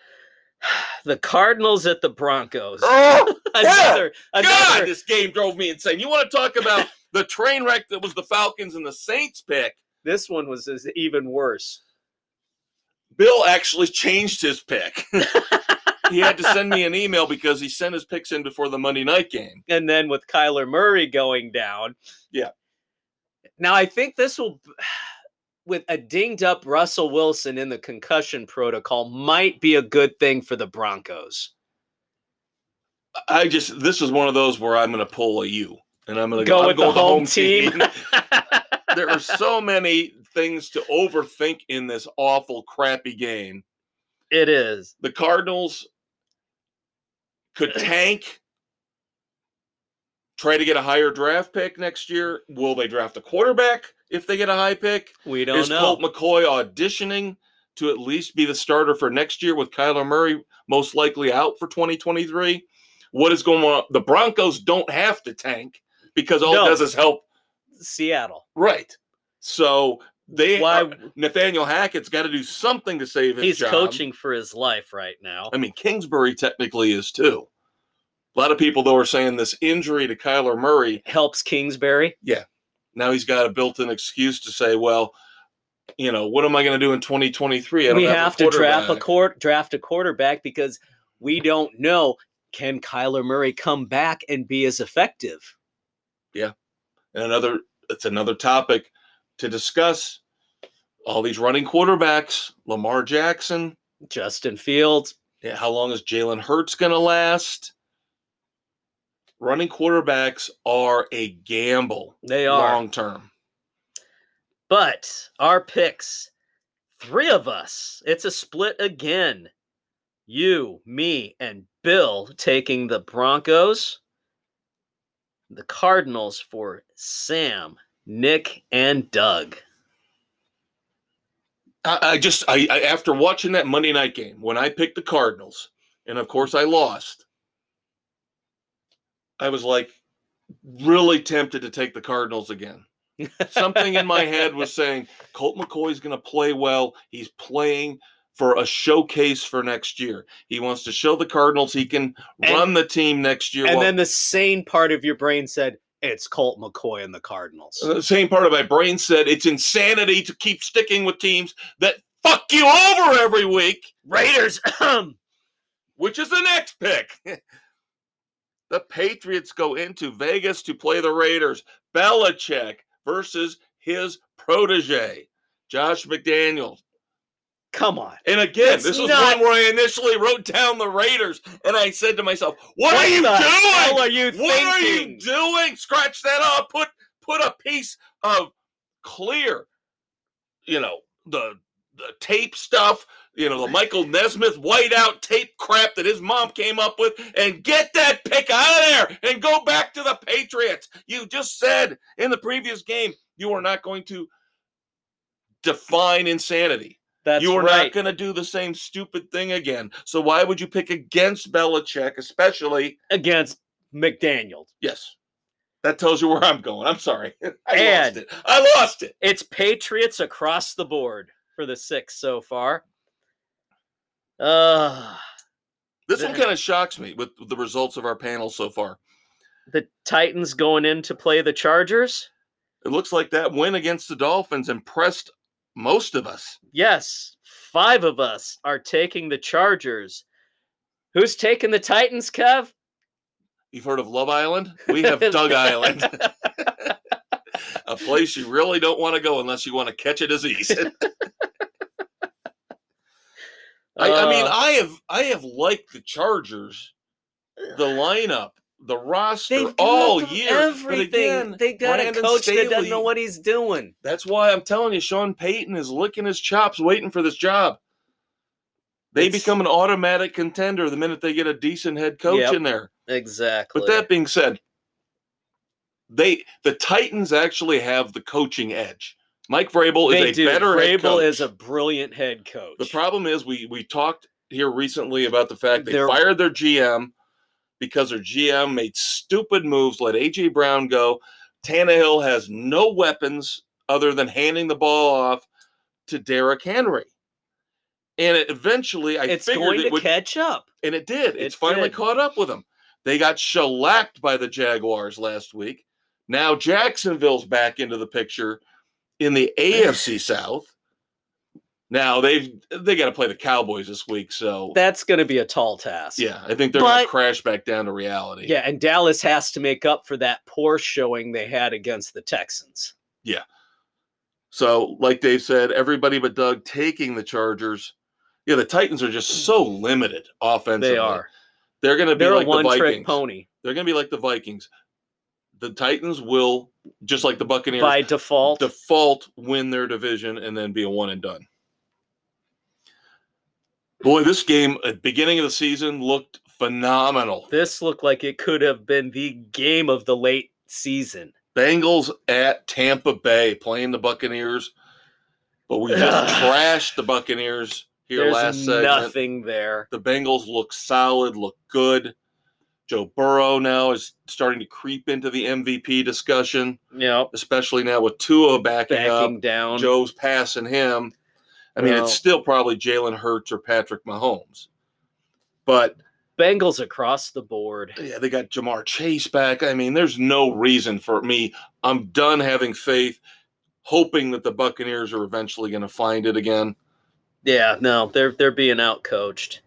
The Cardinals at the Broncos.
Oh
another,
God!
another.
This game drove me insane. You want to talk about the train wreck that was the Falcons and the Saints pick?
This one was even worse.
Bill actually changed his pick. he had to send me an email because he sent his picks in before the Monday night game.
And then with Kyler Murray going down.
Yeah.
Now I think this will, with a dinged up Russell Wilson in the concussion protocol, might be a good thing for the Broncos.
I just this is one of those where I'm going to pull a U, and I'm going to
Go
I'm
with the
going
home team.
there are so many things to overthink in this awful, crappy game.
it is.
The Cardinals could tank, try to get a higher draft pick next year. Will they draft a quarterback if they get a high pick?
We don't
Is
know.
Colt McCoy auditioning to at least be the starter for next year with Kyler Murray most likely out for 2023? What is going on? The Broncos don't have to tank because all
No.
it does is help
Seattle.
Right. So they
Why
are- Nathaniel Hackett's got to do something to save his
he's
job.
coaching for his life right now.
I mean, Kingsbury technically is too. A lot of people though are saying this injury to Kyler Murray
Helps Kingsbury.
Yeah, now he's got a built-in excuse to say, well, you know, what am I going to do in 2023? I don't
We
have,
have to draft a court draft a quarterback because we don't know can Kyler Murray come back and be as effective.
Yeah, and another it's another topic to discuss. All these running quarterbacks, Lamar Jackson.
Justin Fields,
yeah, How long is Jalen Hurts going to last? Running quarterbacks are a gamble
they are.
long term.
But our picks, three of us, it's a split again. You, me, and Bill taking the Broncos, the Cardinals for Sam, Nick, and Doug.
I, I just I, I after watching that Monday night game when I picked the Cardinals, and of course I lost. I was like really tempted to take the Cardinals again. Something in my head was saying Colt McCoy's going to play well. He's playing for a showcase for next year. He wants to show the Cardinals he can
And-
run the team next year.
And
Well,
then the sane part of your brain said, it's Colt McCoy and the Cardinals.
the same part of my brain said it's insanity to keep sticking with teams that fuck you over every week.
Raiders.
Um, which is the next pick. the Patriots go into Vegas to play the Raiders. Belichick versus his protege, Josh McDaniels.
Come on.
And again,
That's
this was
not-
one where I initially wrote down the Raiders, and I said to myself, "What, are you doing?
are you
what are you doing? Scratch that up. Put put a piece of clear, you know, the the tape stuff, you know, the Michael Nesmith whiteout tape crap that his mom came up with, and get that pick out of there and go back to the Patriots. You just said in the previous game you are not going to define insanity.
That's
you are
right.
not going to do the same stupid thing again. So why would you pick against Belichick, especially?
Against McDaniel.
Yes, that tells you where I'm going. I'm sorry, I
And-
lost it. I lost it.
It's Patriots across the board for the six so far. Uh,
This one kind of shocks me with the results of our panel so far.
the Titans going in to play the Chargers.
It looks like that win against the Dolphins impressed most of us.
Yes, five of us are taking the Chargers. Who's taking the Titans, Kev?
You've heard of Love Island? We have Doug Island, a place you really don't want to go unless you want to catch a disease. I, I mean,
Uh,
I have I have liked the Chargers, the lineup, the roster
they've
all
got
year.
Everything.
again,
they got a
Brandon
coach that doesn't know what he's doing.
That's why I'm telling you, Sean Payton is licking his chops, waiting for this job. They
It's-
become an automatic contender the minute they get a decent head coach
Yep.
in there.
Exactly.
But that being said, they the Titans actually have the coaching edge. Mike Vrabel
they
is a
do.
better head
Vrabel is a brilliant head coach.
The problem is we we talked here recently about the fact they
They're-
fired their GM because their GM made stupid moves, let AJ Brown go. Tannehill has no weapons other than handing the ball off to Derrick Henry. And it, eventually, I
it's
figured
going
it
to
would,
catch up.
and it did. It's
It
finally
did.
caught up with them. They got shellacked by the Jaguars last week. Now Jacksonville's back into the picture in the AFC South. Now they've they got to play the Cowboys this week, so
That's going to be a tall task.
yeah, I think they're going to crash back down to reality.
Yeah, and Dallas has to make up for that poor showing they had against the Texans. Yeah.
So, like Dave said, everybody but Doug taking the Chargers. Yeah, the Titans are just so limited offensively.
They are.
They're going to be
They're
like
a one
the
trick
Vikings.
pony
They're going to be like the Vikings. The Titans will, just like the Buccaneers,
by default.
default win their division and then be a one and done. Boy, this game at beginning of the season looked phenomenal.
this looked like it could have been the game of the late season.
Bengals at Tampa Bay playing the Buccaneers, but we just trashed the Buccaneers here
There's
last segment.
nothing there.
The Bengals look solid, look good. Joe Burrow now is starting to creep into the MVP discussion,
Yeah,
especially now with Tua backing,
Backing
up.
down.
Joe's passing him. I mean,
Well-
it's still probably Jalen Hurts or Patrick Mahomes. But
Bengals across the board.
yeah, they got Ja'Marr Chase back. I mean, there's no reason for me. I'm done having faith, hoping that the Buccaneers are eventually going to find it again.
Yeah, no, they're they're being outcoached.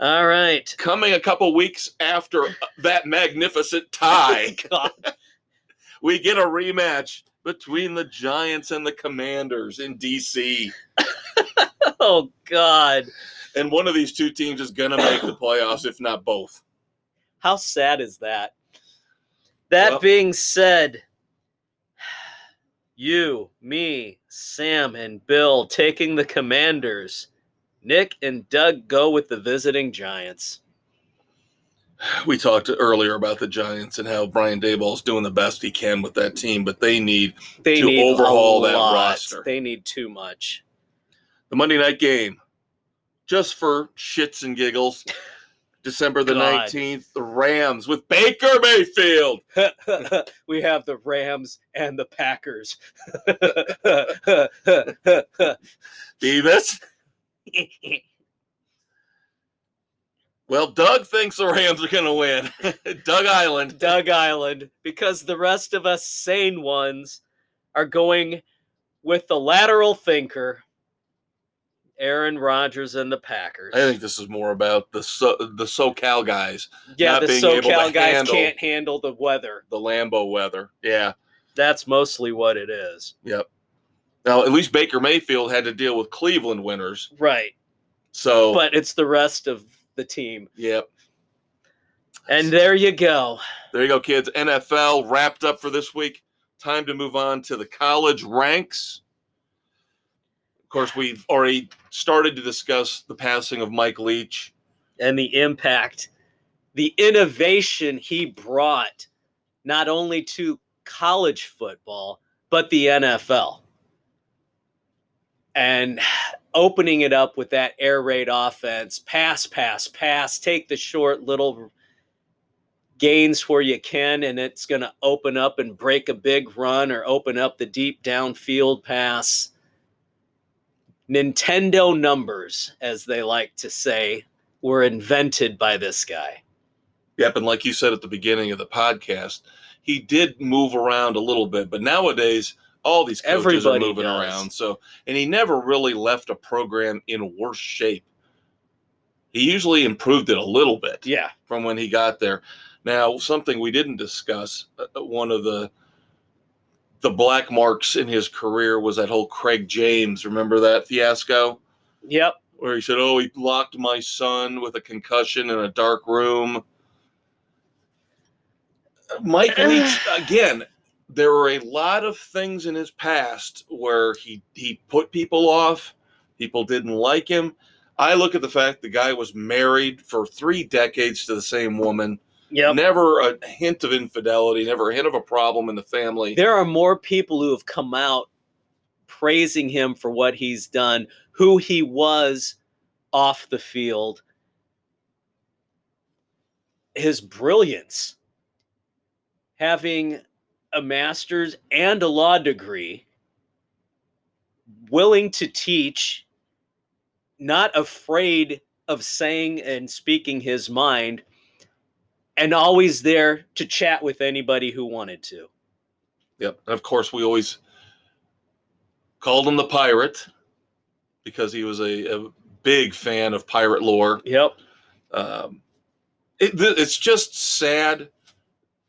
All right.
Coming a couple weeks after that magnificent oh tie,
God.
We get a rematch between the Giants and the Commanders in DC.
Oh God.
And one of these two teams is going to make the playoffs, if not both.
How sad is that? That
Well-
being said, you, me, Sam, and Bill taking the commanders. Nick and Doug go with the visiting Giants.
We talked earlier about the Giants and how Brian Daboll's doing the best he can with that team, but they need
They
To
need
overhaul that roster.
They need too much.
the Monday night game. Just for shits and giggles. December the. 19th, the Rams with Baker Mayfield.
we have the Rams and the Packers.
Beavis. Well, Doug thinks the Rams are going to win. Doug Island.
Doug Island, because the rest of us sane ones are going with the lateral thinker, Aaron Rodgers and the Packers.
I think this is more about the so, the SoCal guys,
yeah,
not
the
being able to
SoCal guys
handle-
can't handle the weather.
the Lambeau weather. Yeah.
That's mostly what it is.
Yep. Now, at least Baker Mayfield had to deal with Cleveland winners.
Right.
So,
But it's the rest of the team.
yep.
And there you go.
There you go, kids. NFL wrapped up for this week. Time to move on to the college ranks. Of course, we've already started to discuss the passing of Mike Leach.
and the impact, the innovation he brought not only to college football, but the NFL. And opening it up with that air raid offense, pass, pass, pass, take the short little gains where you can, and it's going to open up and break a big run or open up the deep downfield pass. Nintendo numbers, as they like to say, were invented by this guy.
Yep, and like you said at the beginning of the podcast, he did move around a little bit, but nowadays all these coaches
Everybody
are moving
does.
around. So, and he never really left a program in worse shape. He usually improved it a little bit.
Yeah.
from when he got there. Now, something we didn't discuss, uh, one of the the black marks in his career was that whole Craig James. Remember that fiasco
Yep.
where he said, "Oh, he locked my son with a concussion in a dark room." Mike Leach again. There were a lot of things in his past where he he put people off. People didn't like him. I look at the fact the guy was married for three decades to the same woman.
Yep.
Never a hint of infidelity, never a hint of a problem in the family.
There are more people who have come out praising him for what he's done, who he was off the field, his brilliance, having a master's and a law degree, willing to teach, not afraid of saying and speaking his mind, and always there to chat with anybody who wanted to.
Yep. And of course, we always called him the pirate because he was a, a big fan of pirate lore.
Yep.
Um, it, it's just sad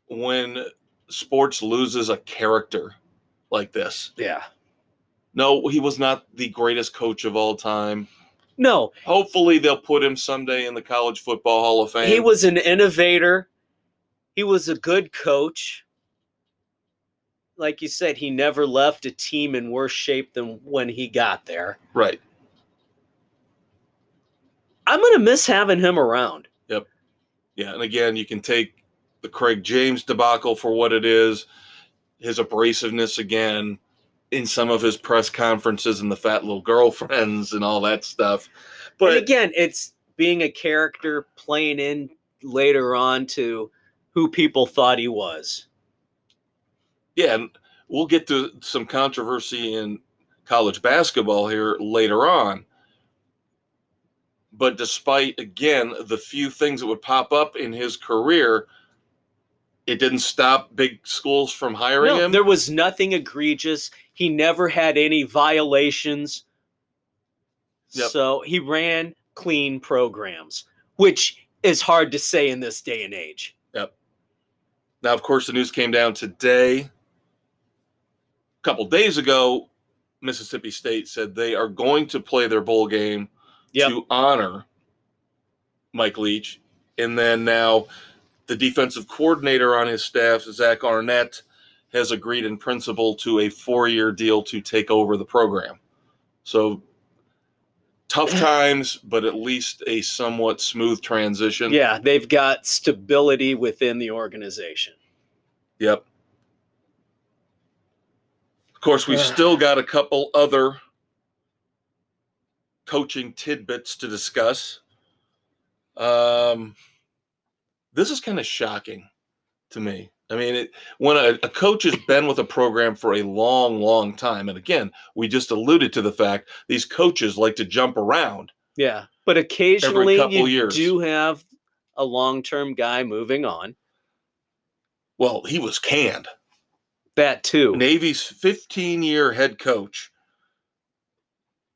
when sports loses a character like this.
Yeah.
No, he was not the greatest coach of all time.
No,
Hopefully, they'll put him someday in the College Football Hall of Fame.
he was an innovator. He was a good coach. Like you said, he never left a team in worse shape than when he got there.
right.
I'm going to miss having him around. Yep.
Yeah, and again, you can take the Craig James debacle for what it is, his abrasiveness again in some of his press conferences and the fat little girlfriends and all that stuff.
But
But
again, it's being a character playing in later on to who people thought he was.
Yeah, and we'll get to some controversy in college basketball here later on. But despite, again, the few things that would pop up in his career, it didn't stop big schools from hiring
No,
him.
there was nothing egregious. He never had any violations.
Yep.
So he ran clean programs, which is hard to say in this day and age. Yep.
Now, of course, the news came down today. A couple days ago, Mississippi State said they are going to play their bowl game
Yep.
to honor Mike Leach. And then now the defensive coordinator on his staff, Zach Arnett, has agreed in principle to a four year deal to take over the program. So tough times, but at least a somewhat smooth transition.
Yeah, they've got stability within the organization.
Yep. Of course, we've still got a couple other coaching tidbits to discuss. Um, this is kind of shocking to me. I mean, it, when a, a coach has been with a program for a long, long time, and again, we just alluded to the fact these coaches like to jump around.
Yeah, but occasionally
couple
you
years.
do have a long-term guy moving on.
Well, he was canned.
That too.
Navy's 15 year head coach,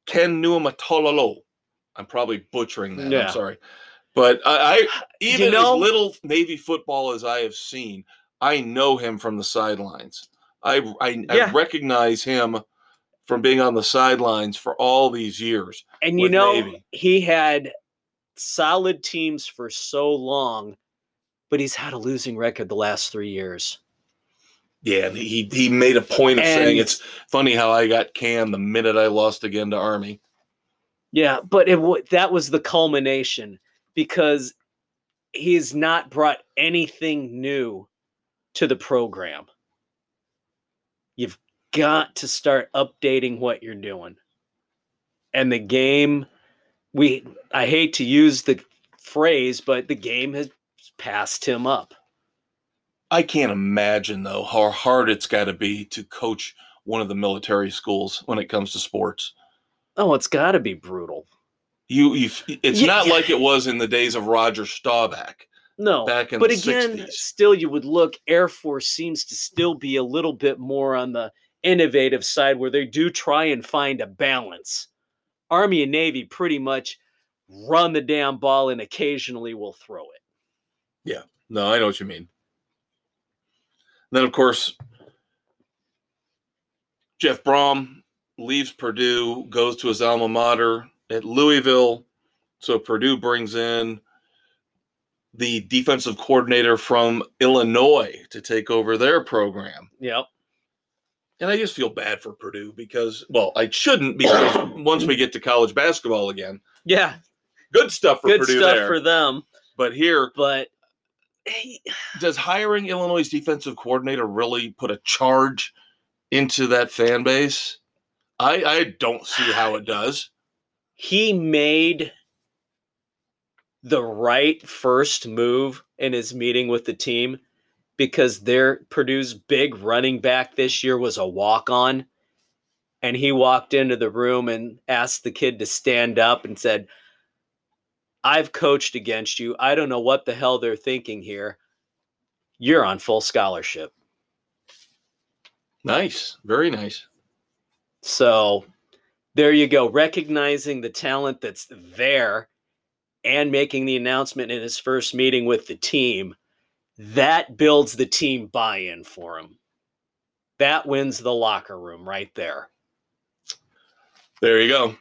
Ken Nuamatololo. I'm probably butchering that.
Yeah.
I'm sorry. But I, I even
know-
as little Navy football as I have seen, I know him from the sidelines. I, I,
Yeah.
I recognize him from being on the sidelines for all these years.
And you know,
Navy.
he had solid teams for so long, but he's had a losing record the last three years.
Yeah, and he he made a point of saying it's funny how I got canned the minute I lost again to Army.
Yeah, but it that was the culmination because he's not brought anything new to the program. You've got to start updating what you're doing. And the game we I hate to use the phrase, but the game has passed him up.
I can't imagine though how hard it's got to be to coach one of the military schools when it comes to sports.
Oh, it's got to be brutal.
You, you, it's
Yeah,
not
yeah.
like it was in the days of Roger Staubach
No.
back in
but
the
again,
60s.
still, you would look. Air Force seems to still be a little bit more on the innovative side, where they do try and find a balance. Army and Navy pretty much run the damn ball and occasionally will throw it.
Yeah, no, I know what you mean. Then, of course, Jeff Brohm leaves Purdue, goes to his alma mater at Louisville. So Purdue brings in the defensive coordinator from Illinois to take over their program.
Yep.
And I just feel bad for Purdue because, well, I shouldn't because once we get to college basketball again,
Yeah.
good stuff for
good
Purdue
stuff
there.
for them.
but here,
But
does hiring Illinois' defensive coordinator really put a charge into that fan base? I, I don't see how it does.
He made the right first move in his meeting with the team because their Purdue's big running back this year was a walk on. And he walked into the room and asked the kid to stand up and said, I've coached against you. I don't know what the hell they're thinking here. You're on full scholarship.
Nice, very nice.
So there you go, recognizing the talent that's there and making the announcement in his first meeting with the team. That builds the team buy in for him. That wins the locker room right there.
There you go.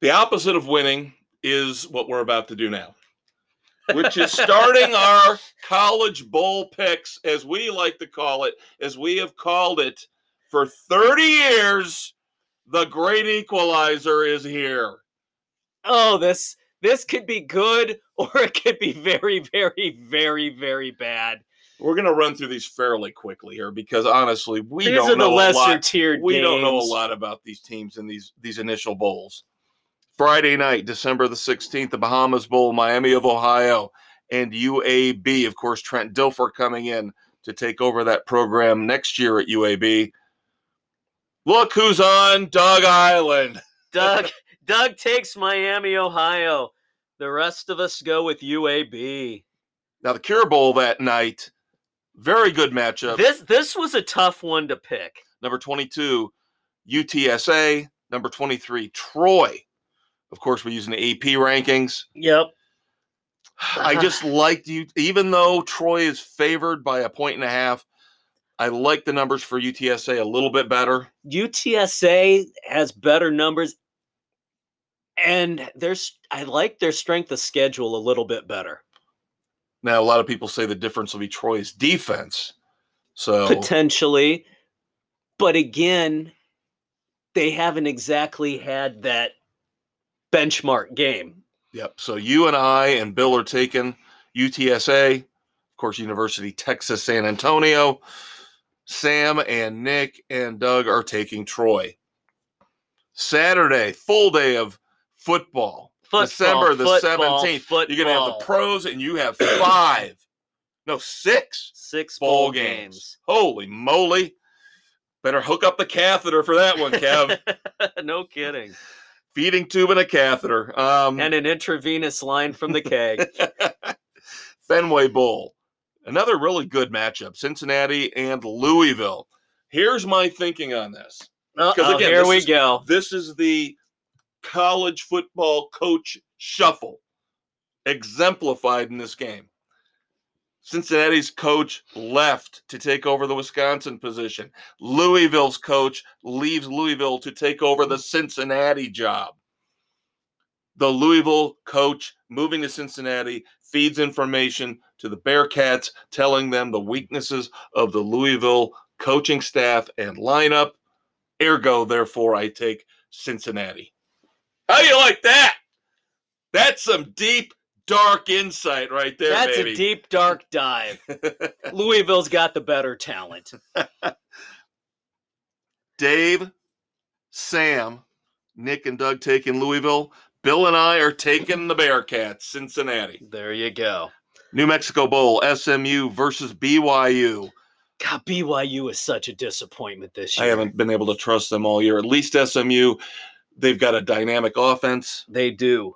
The opposite of winning is what we're about to do now, which is starting our college bowl picks, as we like to call it, as we have called it for 30 years. The great equalizer is here.
Oh, this this could be good or it could be very, very, very, very bad.
We're going to run through these fairly quickly here because honestly, we
These
don't know a
lesser
lot.
tiered
We don't know a lot about these teams in these these initial bowls. Friday night, December the 16th, the Bahamas Bowl, Miami of Ohio, and UAB. Of course, Trent Dilfer coming in to take over that program next year at UAB. Look who's on Doug Island.
Doug Doug takes Miami, Ohio. The rest of us go with UAB.
Now the Cure Bowl that night, very good matchup.
This this was a tough one to pick.
Number 22, UTSA. Number 23, Troy. Of course, we're using the AP rankings.
Yep.
I just liked you, even though Troy is favored by a point and a half. I like the numbers for UTSA a little bit better.
UTSA has better numbers, and there's I like their strength of schedule a little bit better.
Now, a lot of people say the difference will be Troy's defense. So
potentially, but again, they haven't exactly had that benchmark game.
Yep. So you and I and Bill are taking UTSA, of course, University Texas San Antonio. Sam and Nick and Doug are taking Troy. Saturday, full day of football.
Football,
December the
football,
17th. You're going to have the pros and you have five, no, six
six
bowl,
bowl
games.
games.
Holy moly. Better hook up the catheter for that one, Kev.
no kidding.
Feeding tube and a catheter. Um,
And an intravenous line from the keg.
Fenway Bowl. Another really good matchup Cincinnati and Louisville. Here's my thinking on this.
Uh-oh,
again,
here we
is-
go.
This is the college football coach shuffle exemplified in this game. Cincinnati's coach left to take over the Wisconsin position. Louisville's coach leaves Louisville to take over the Cincinnati job. The Louisville coach moving to Cincinnati feeds information to the Bearcats, telling them the weaknesses of the Louisville coaching staff and lineup. Ergo, therefore, I take Cincinnati. How do you like that? That's some deep, dark insight right there,
That's
baby.
a deep, dark dive. Louisville's got the better talent.
Dave, Sam, Nick, and Doug taking Louisville. Bill and I are taking the Bearcats, Cincinnati.
There you go.
New Mexico Bowl, SMU versus BYU.
God, BYU is such a disappointment this year.
I haven't been able to trust them all year. At least SMU, they've got a dynamic offense.
They do.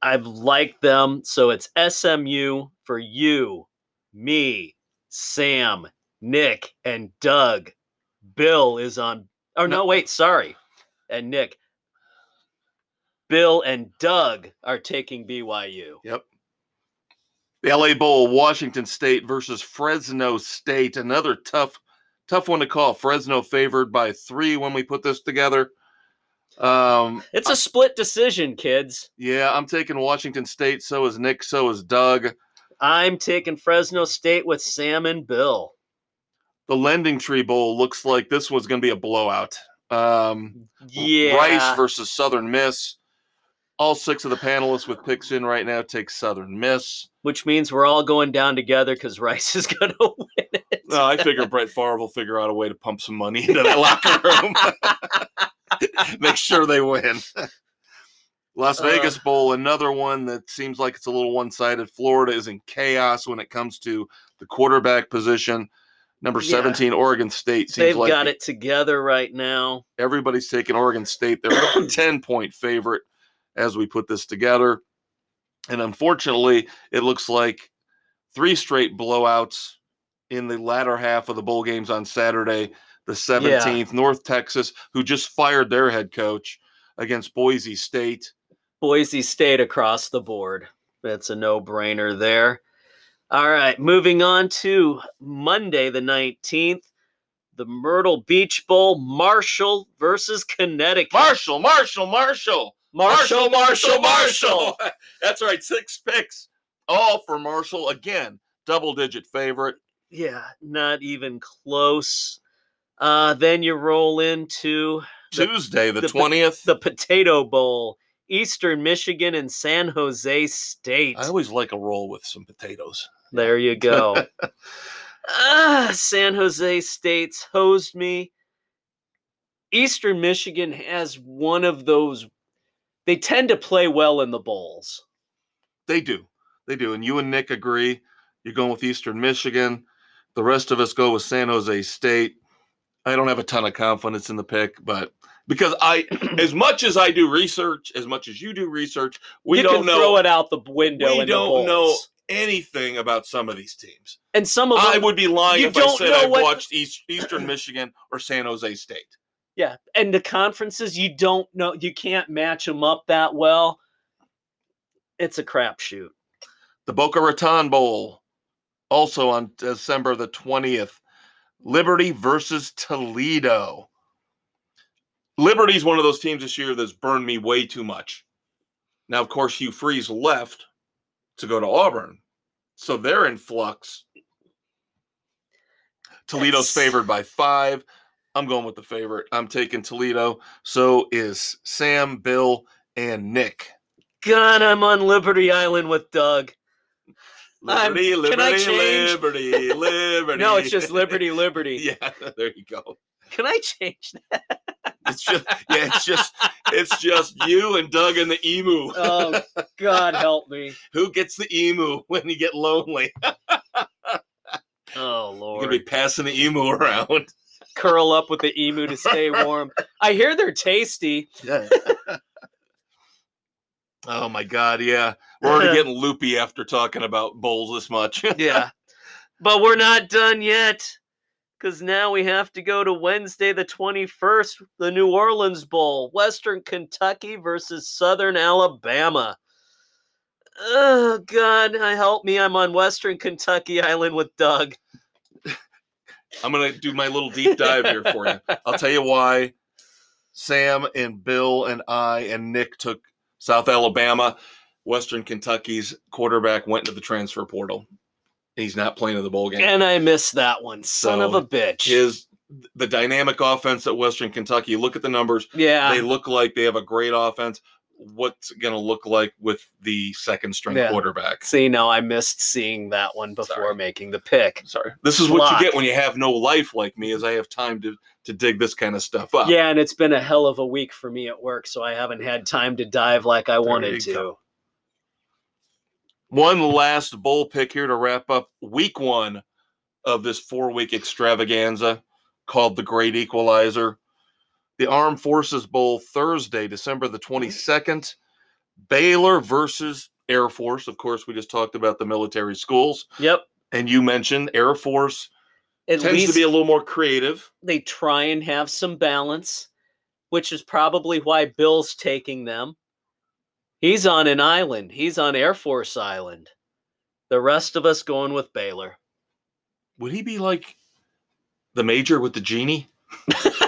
I've liked them. So it's SMU for you, me, Sam, Nick, and Doug. Bill is on. Oh, no,
No.
wait, sorry. And Nick. Bill and Doug are taking BYU.
Yep. The LA Bowl, Washington State versus Fresno State. Another tough, tough one to call. Fresno favored by three when we put this together. Um,
It's a split decision, kids.
yeah, I'm taking Washington State. So is Nick. So is Doug.
I'm taking Fresno State with Sam and Bill.
The Lending Tree Bowl looks like this was going to be a blowout. Um,
Yeah.
Rice versus Southern Miss. All six of the panelists with picks in right now take Southern Miss.
which means we're all going down together because Rice is going to win it.
No, I figure Brett Favre will figure out a way to pump some money into that locker room. Make sure they win. Las
Uh.
Vegas Bowl, another one that seems like it's a little one sided. Florida is in chaos when it comes to the quarterback position. Number
Yeah.
17, Oregon State. Seems
They've
like
got it together right now.
everybody's taking Oregon State. They're a 10 point favorite as we put this together. And unfortunately, it looks like three straight blowouts in the latter half of the bowl games on Saturday, the 17th. North Texas, who just fired their head coach against Boise State.
Boise State across the board. That's a no brainer there. All right, moving on to Monday, the 19th, the Myrtle Beach Bowl, Marshall versus Connecticut.
Marshall, Marshall, Marshall.
Marshall, Marshall, Marshall.
That's right, six picks. All for Marshall. Again, double digit favorite.
Yeah, not even close. Uh, then you roll into The-
Tuesday, the
the-
20th.
the Potato Bowl, Eastern Michigan and San Jose State.
I always like a roll with some potatoes.
There you go. ah, San Jose State's hosed me. Eastern Michigan has one of those. They tend to play well in the bowls.
They do. They do. And you and Nick agree. You're going with Eastern Michigan. The rest of us go with San Jose State. I don't have a ton of confidence in the pick, but because I, as much as I do research, as much as you do research, we
you
don't
can
know.
throw it out the window.
we don't know anything about some of these teams.
And some of them, I
would be lying if I said
what-
watched East, Eastern Michigan or San Jose State.
Yeah, and the conferences you don't know, you can't match them up that well. It's a crapshoot.
The Boca Raton Bowl, also on December the 20th. Liberty versus Toledo. Liberty's one of those teams this year that's burned me way too much. Now, of course, Hugh Freeze left to go to Auburn. So they're in flux. Toledo's
That's-
favored by five. I'm going with the favorite. I'm taking Toledo. So is Sam, Bill, and Nick.
God, I'm on Liberty Island with Doug. I'm-
Liberty,
can I
liberty,
change?
liberty, liberty.
No, it's just Liberty, Liberty.
yeah, there you go.
Can I change that?
It's just yeah, it's just it's just you and Doug and the emu.
Oh, God help me.
Who gets the emu when you get lonely?
Oh, Lord, You're
gonna be passing the emu around.
Curl up with the emu to stay warm. I hear they're tasty.
Yeah. oh my god, yeah. We're already getting loopy after talking about bowls this much.
Yeah. But we're not done yet. Because now we have to go to Wednesday, the 21st, the New Orleans Bowl, Western Kentucky versus Southern Alabama. Oh, God, I help me. I'm on Western Kentucky Island with Doug.
I'm gonna do my little deep dive here for you. I'll tell you why Sam and Bill and I and Nick took South Alabama. Western Kentucky's quarterback went into the transfer portal. He's not playing in the bowl game.
And I missed that one. Son of a bitch.
His the dynamic offense at Western Kentucky. Look at the numbers.
yeah.
They look like they have a great offense. What's going to look like with the second string
Yeah.
quarterback?
See, no, I missed seeing that one before
Sorry.
making the pick.
Sorry, this is what
Lock.
you get when you have no life like me. Is I have time to to dig this kind of stuff up.
Yeah, and it's been a hell of a week for me at work, so I haven't had time to dive like I wanted to.
go. One last bowl pick here to wrap up week one of this four week extravaganza called the Great Equalizer. The Armed Forces Bowl Thursday, December the mm-hmm. 22nd. Baylor versus Air Force. Of course, we just talked about the military schools.
Yep.
And you mentioned Air Force
At
tends to be a little more creative.
they try and have some balance, which is probably why Bill's taking them. He's on an island. He's on Air Force Island. The rest of us going with Baylor.
Would he be like the major with the genie?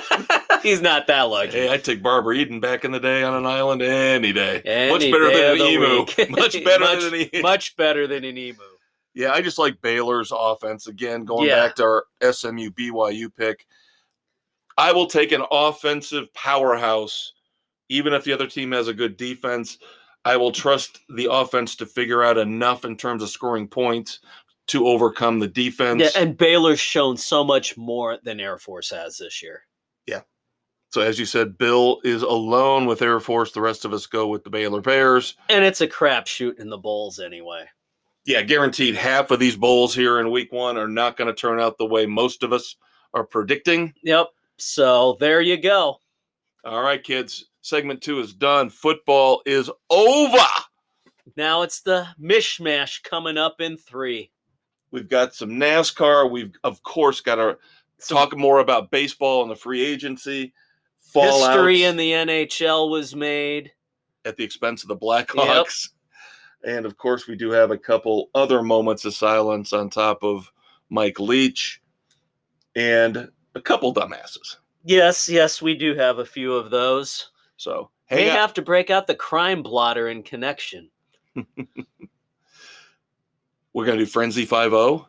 He's not that lucky.
Hey, I'd take Barbara Eden back in the day on an island any day. Much better
day
than an emu. Much better
Much-
than an emu.
Much better than an emu.
Yeah, I just like Baylor's offense. Again, going
Yeah.
back to our SMU BYU pick. I will take an offensive powerhouse, even if the other team has a good defense. I will trust the offense to figure out enough in terms of scoring points to overcome the defense.
Yeah, and Baylor's shown so much more than Air Force has this year.
So, as you said, Bill is alone with Air Force. The rest of us go with the Baylor Bears.
And it's a crapshoot in the bowls anyway.
yeah, guaranteed half of these bowls here in week one are not going to turn out the way most of us are predicting.
Yep. So there you go.
All right, kids, segment two is done. Football is over.
Now it's the mishmash coming up in three.
We've got some NASCAR. We've, of course, got to talk more about baseball and the free agency. Fallout
history in the NHL was made.
at the expense of the Blackhawks. And of course, we do have a couple other moments of silence on top of Mike Leach and a couple dumbasses.
Yes, yes, we do have a few of those.
So, out.
have to break out the crime blotter in connection.
We're going to do Frenzy 5 0.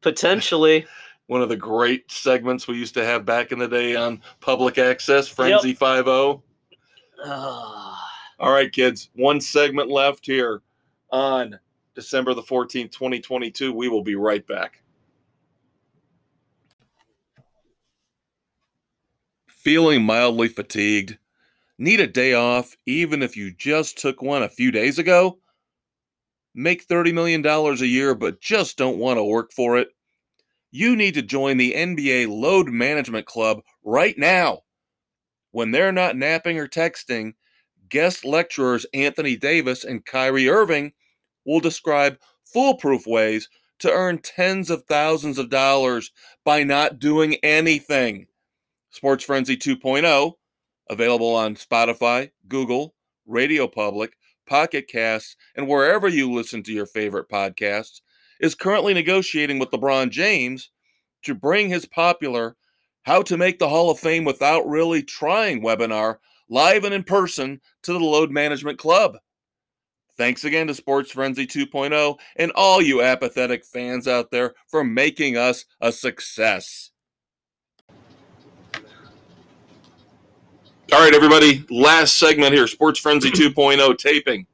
Potentially.
one of the great segments we used to have back in the day on public access, Frenzy 5 0.
Ah,
All right, kids, one segment left here on December the 14th, 2022. We will be right back. Feeling mildly fatigued? Need a day off, even if you just took one a few days ago? Make $30 million a year, but just don't want to work for it? You need to join the NBA Load Management Club right now. When they're not napping or texting, guest lecturers Anthony Davis and Kyrie Irving will describe foolproof ways to earn tens of thousands of dollars by not doing anything. Sports Frenzy 2.0, available on Spotify, Google, Radio Public, Pocket Casts, and wherever you listen to your favorite podcasts, is currently negotiating with LeBron James to bring his popular How to Make the Hall of Fame Without Really Trying webinar live and in person to the Load Management Club. Thanks again to Sports Frenzy 2.0 and all you apathetic fans out there for making us a success. All right, everybody, last segment here Sports Frenzy 2.0 taping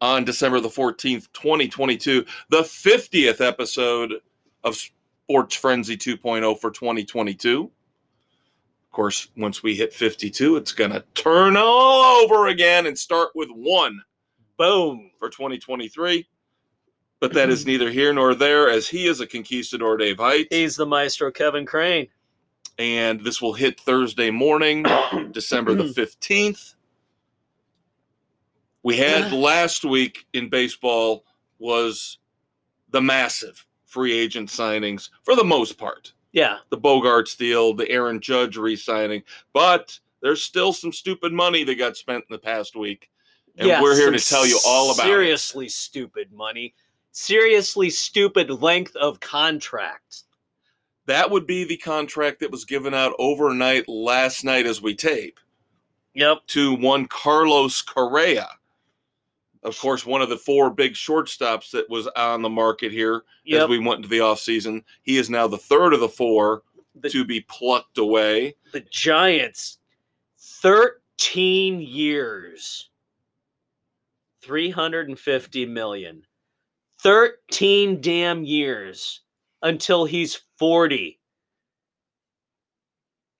on December the 14th, 2022, the 50th episode of Sports Frenzy 2.0 for 2022. Of course, once we hit 52, it's going to turn all over again and start with one. Boom for 2023. But that is neither here nor there, as he is a conquistador, Dave Height.
He's the maestro, Kevin Crane.
And this will hit Thursday morning, December the 15th. We had last week in baseball was the massive free agent signings for the most part.
Yeah.
The Bogaerts deal, the Aaron Judge re signing. But there's still some stupid money that got spent in the past week. And
Yeah,
we're here to tell you all about it.
seriously stupid money, seriously stupid length of contract.
That would be the contract that was given out overnight last night as we tape
Yep.
to one Carlos Correa. Of course, one of the four big shortstops that was on the market here as we went into the offseason. He is now the third of the four
The-
to be plucked away.
the Giants, 13 years, 350 million. 13 damn years until he's 40.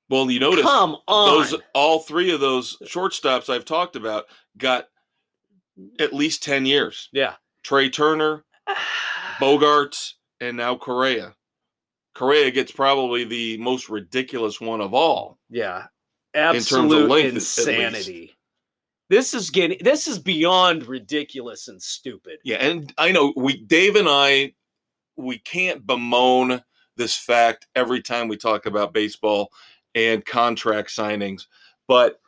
Well, you notice
Come on.
those all three of those shortstops I've talked about got at least 10 years.
yeah.
Trea Turner, Bogaerts, and now Correa. Correa gets probably the most ridiculous one of all.
Yeah.
terms of length, at- at least.
insanity. This is getting this is beyond ridiculous and stupid.
Yeah, and I know we Dave and I we can't bemoan this fact every time we talk about baseball and contract signings, but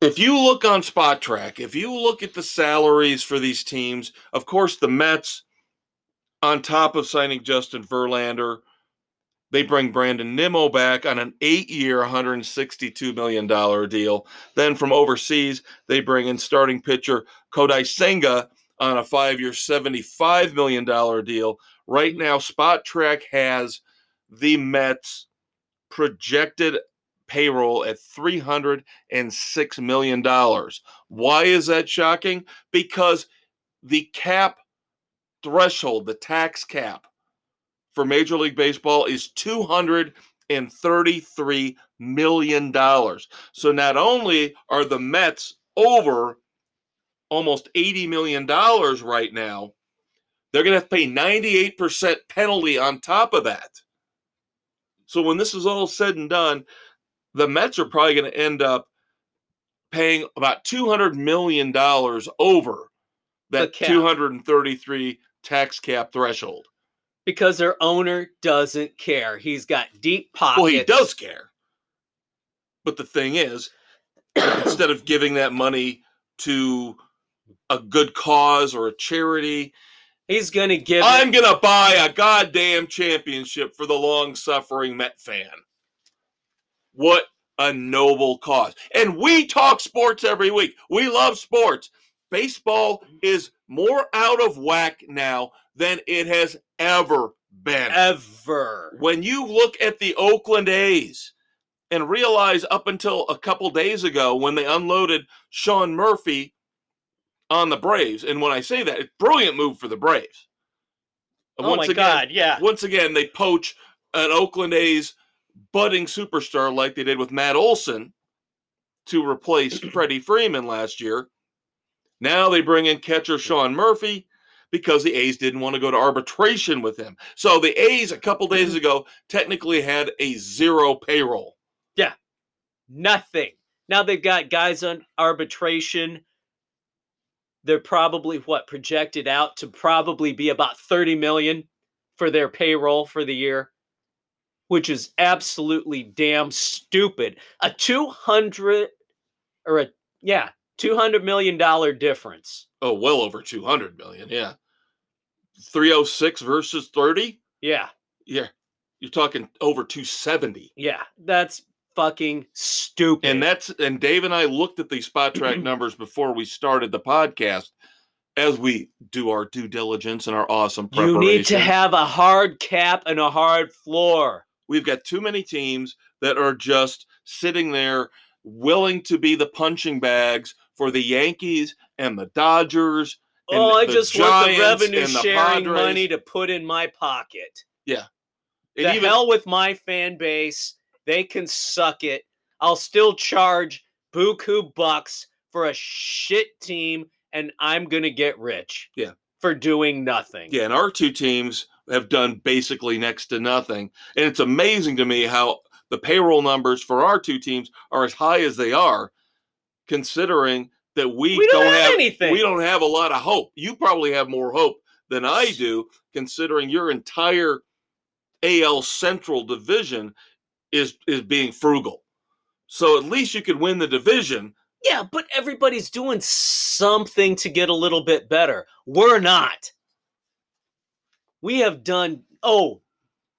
if you look on Spotrac, if you look at the salaries for these teams, of course the Mets on top of signing Justin Verlander, they bring Brandon Nimmo back on an 8-year, 162 million dollar deal. Then from overseas, they bring in starting pitcher Kodai Senga on a five year, $75 million deal. Right now, Spotrac has the Mets projected payroll at $306 million. Why is that shocking? Because the cap threshold, the tax cap for Major League Baseball is $233 million. So not only are the Mets over almost $80 million right now, they're going to have to pay 98% penalty on top of that. So when this is all said and done, the Mets are probably going to end up paying about $200 million over that
cap.
233 tax cap threshold.
Because their owner doesn't care. He's got deep pockets.
Well, he does care. But the thing is, instead of giving that money to a good cause or a charity,
He's gonna give
I'm going to buy a goddamn championship for the long suffering Met fan. What a noble cause. And we talk sports every week. We love sports. Baseball is more out of whack now than it has ever been.
ever.
when you look at the Oakland A's and realize up until a couple days ago when they unloaded Sean Murphy on the Braves, and when I say that, it's brilliant move for the Braves.
Oh my
again,
god, yeah.
Once again, they poach an Oakland A's budding superstar like they did with Matt Olson to replace Freddie Freeman last year. Now they bring in catcher Sean Murphy because the A's didn't want to go to arbitration with him. So the A's a couple days mm-hmm. ago technically had a zero payroll. Yeah.
Nothing. Now they've got guys on arbitration. They're probably what projected out to probably be about 30 million for their payroll for the year, which is absolutely damn stupid. A 200 or a yeah, 200 million dollar difference.
Oh, well over 200 million. Yeah. 306 versus 30?
Yeah.
Yeah. You're talking over 270.
Yeah, that's fucking stupid.
And that's and Dave and I looked at these Spotrac numbers before we started the podcast as we do our due diligence and our awesome preparation.
you need to have a hard cap and a hard floor.
We've got too many teams that are just sitting there willing to be the punching bags for the Yankees and the Dodgers. and
Oh, I just want the revenue
the
sharing
Padres.
money to put in my pocket.
And
the
even
hell with my fan base. They can suck it. I'll still charge buku bucks for a shit team, and I'm gonna get rich.
Yeah.
For doing nothing.
Yeah, and our two teams have done basically next to nothing. And it's amazing to me how the payroll numbers for our two teams are as high as they are, considering that we,
We don't have
have
anything.
We don't have a lot of hope. You probably have more hope than I do, considering your entire AL Central division is is being frugal. So at least you could win the division.
Yeah, but everybody's doing something to get a little bit better. We're not. We have done. Oh,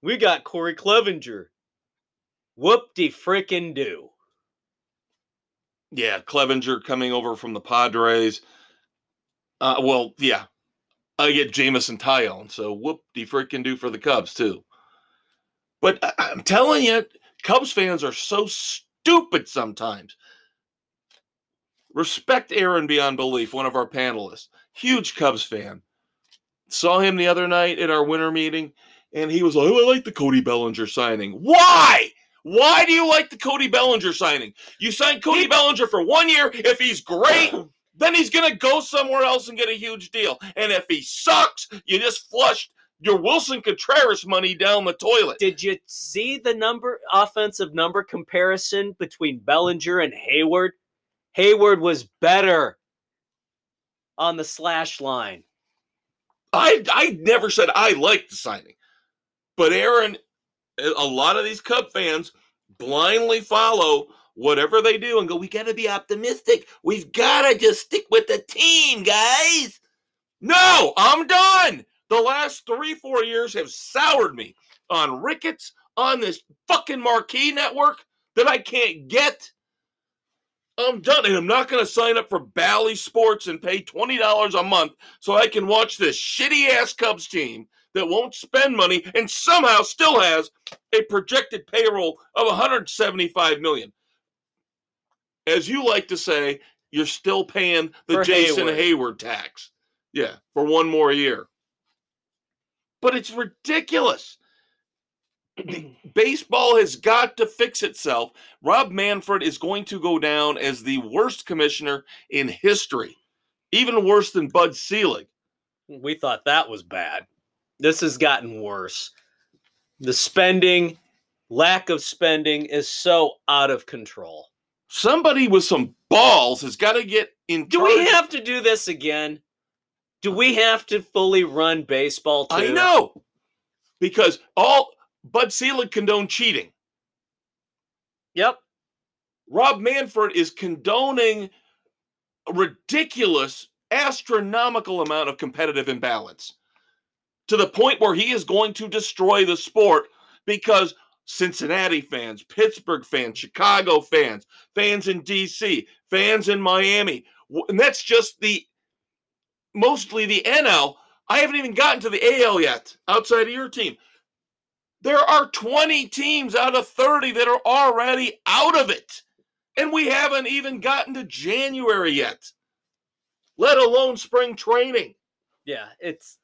we got Corey Clevinger. Whoop de frickin' do.
Yeah, Clevinger coming over from the Padres. Uh, well, yeah, I get Jameson Taillon, so whoop de frickin' do for the Cubs too. But I- I'm telling you, Cubs fans are so stupid sometimes. Respect Aaron beyond belief, one of our panelists, huge Cubs fan. Saw him the other night at our winter meeting, and he was like, "Oh, I like the Cody Bellinger signing." Why? Why do you like the Cody Bellinger signing? You signed Cody
He-
Bellinger for one year. If he's great, then he's going to go somewhere else and get a huge deal. And if he sucks, you just flushed your Willson Contreras money down the toilet.
Did you see the number offensive number comparison between Bellinger and Heyward? Heyward was better on the slash line.
I I never said I liked the signing, but Aaron, a lot of these Cub fans blindly follow whatever they do and go, "We got to be optimistic. We've got to just stick with the team, guys." No, I'm done. The last three four years have soured me on Ricketts on this fucking marquee network that I can't get. I'm done, and I'm not going to sign up for Bally Sports and pay twenty dollars a month so I can watch this shitty ass Cubs team that won't spend money and somehow still has a projected payroll of 175 million. As you like to say, you're still paying the
For
Jason
Heyward.
Hayward tax. Yeah, for one more year. But it's ridiculous. Baseball has got to fix itself. Rob Manfred is going to go down as the worst commissioner in history, even worse than Bud Selig.
We thought that was bad. This has gotten worse. The spending, lack of spending is so out of control.
Somebody with some balls has got to get in.
Do we have to do this again? Do we have to fully run baseball too?
I know because all Bud Selig condoned cheating.
Yep.
Rob Manfred is condoning a ridiculous, astronomical amount of competitive imbalance to the point where he is going to destroy the sport because Cincinnati fans, Pittsburgh fans, Chicago fans, fans in DC, fans in Miami, and that's just the mostly the NL. I haven't even gotten to the AL yet outside of your team. There are 20 teams out of 30 that are already out of it. And we haven't even gotten to January yet, let alone spring training.
Yeah, it's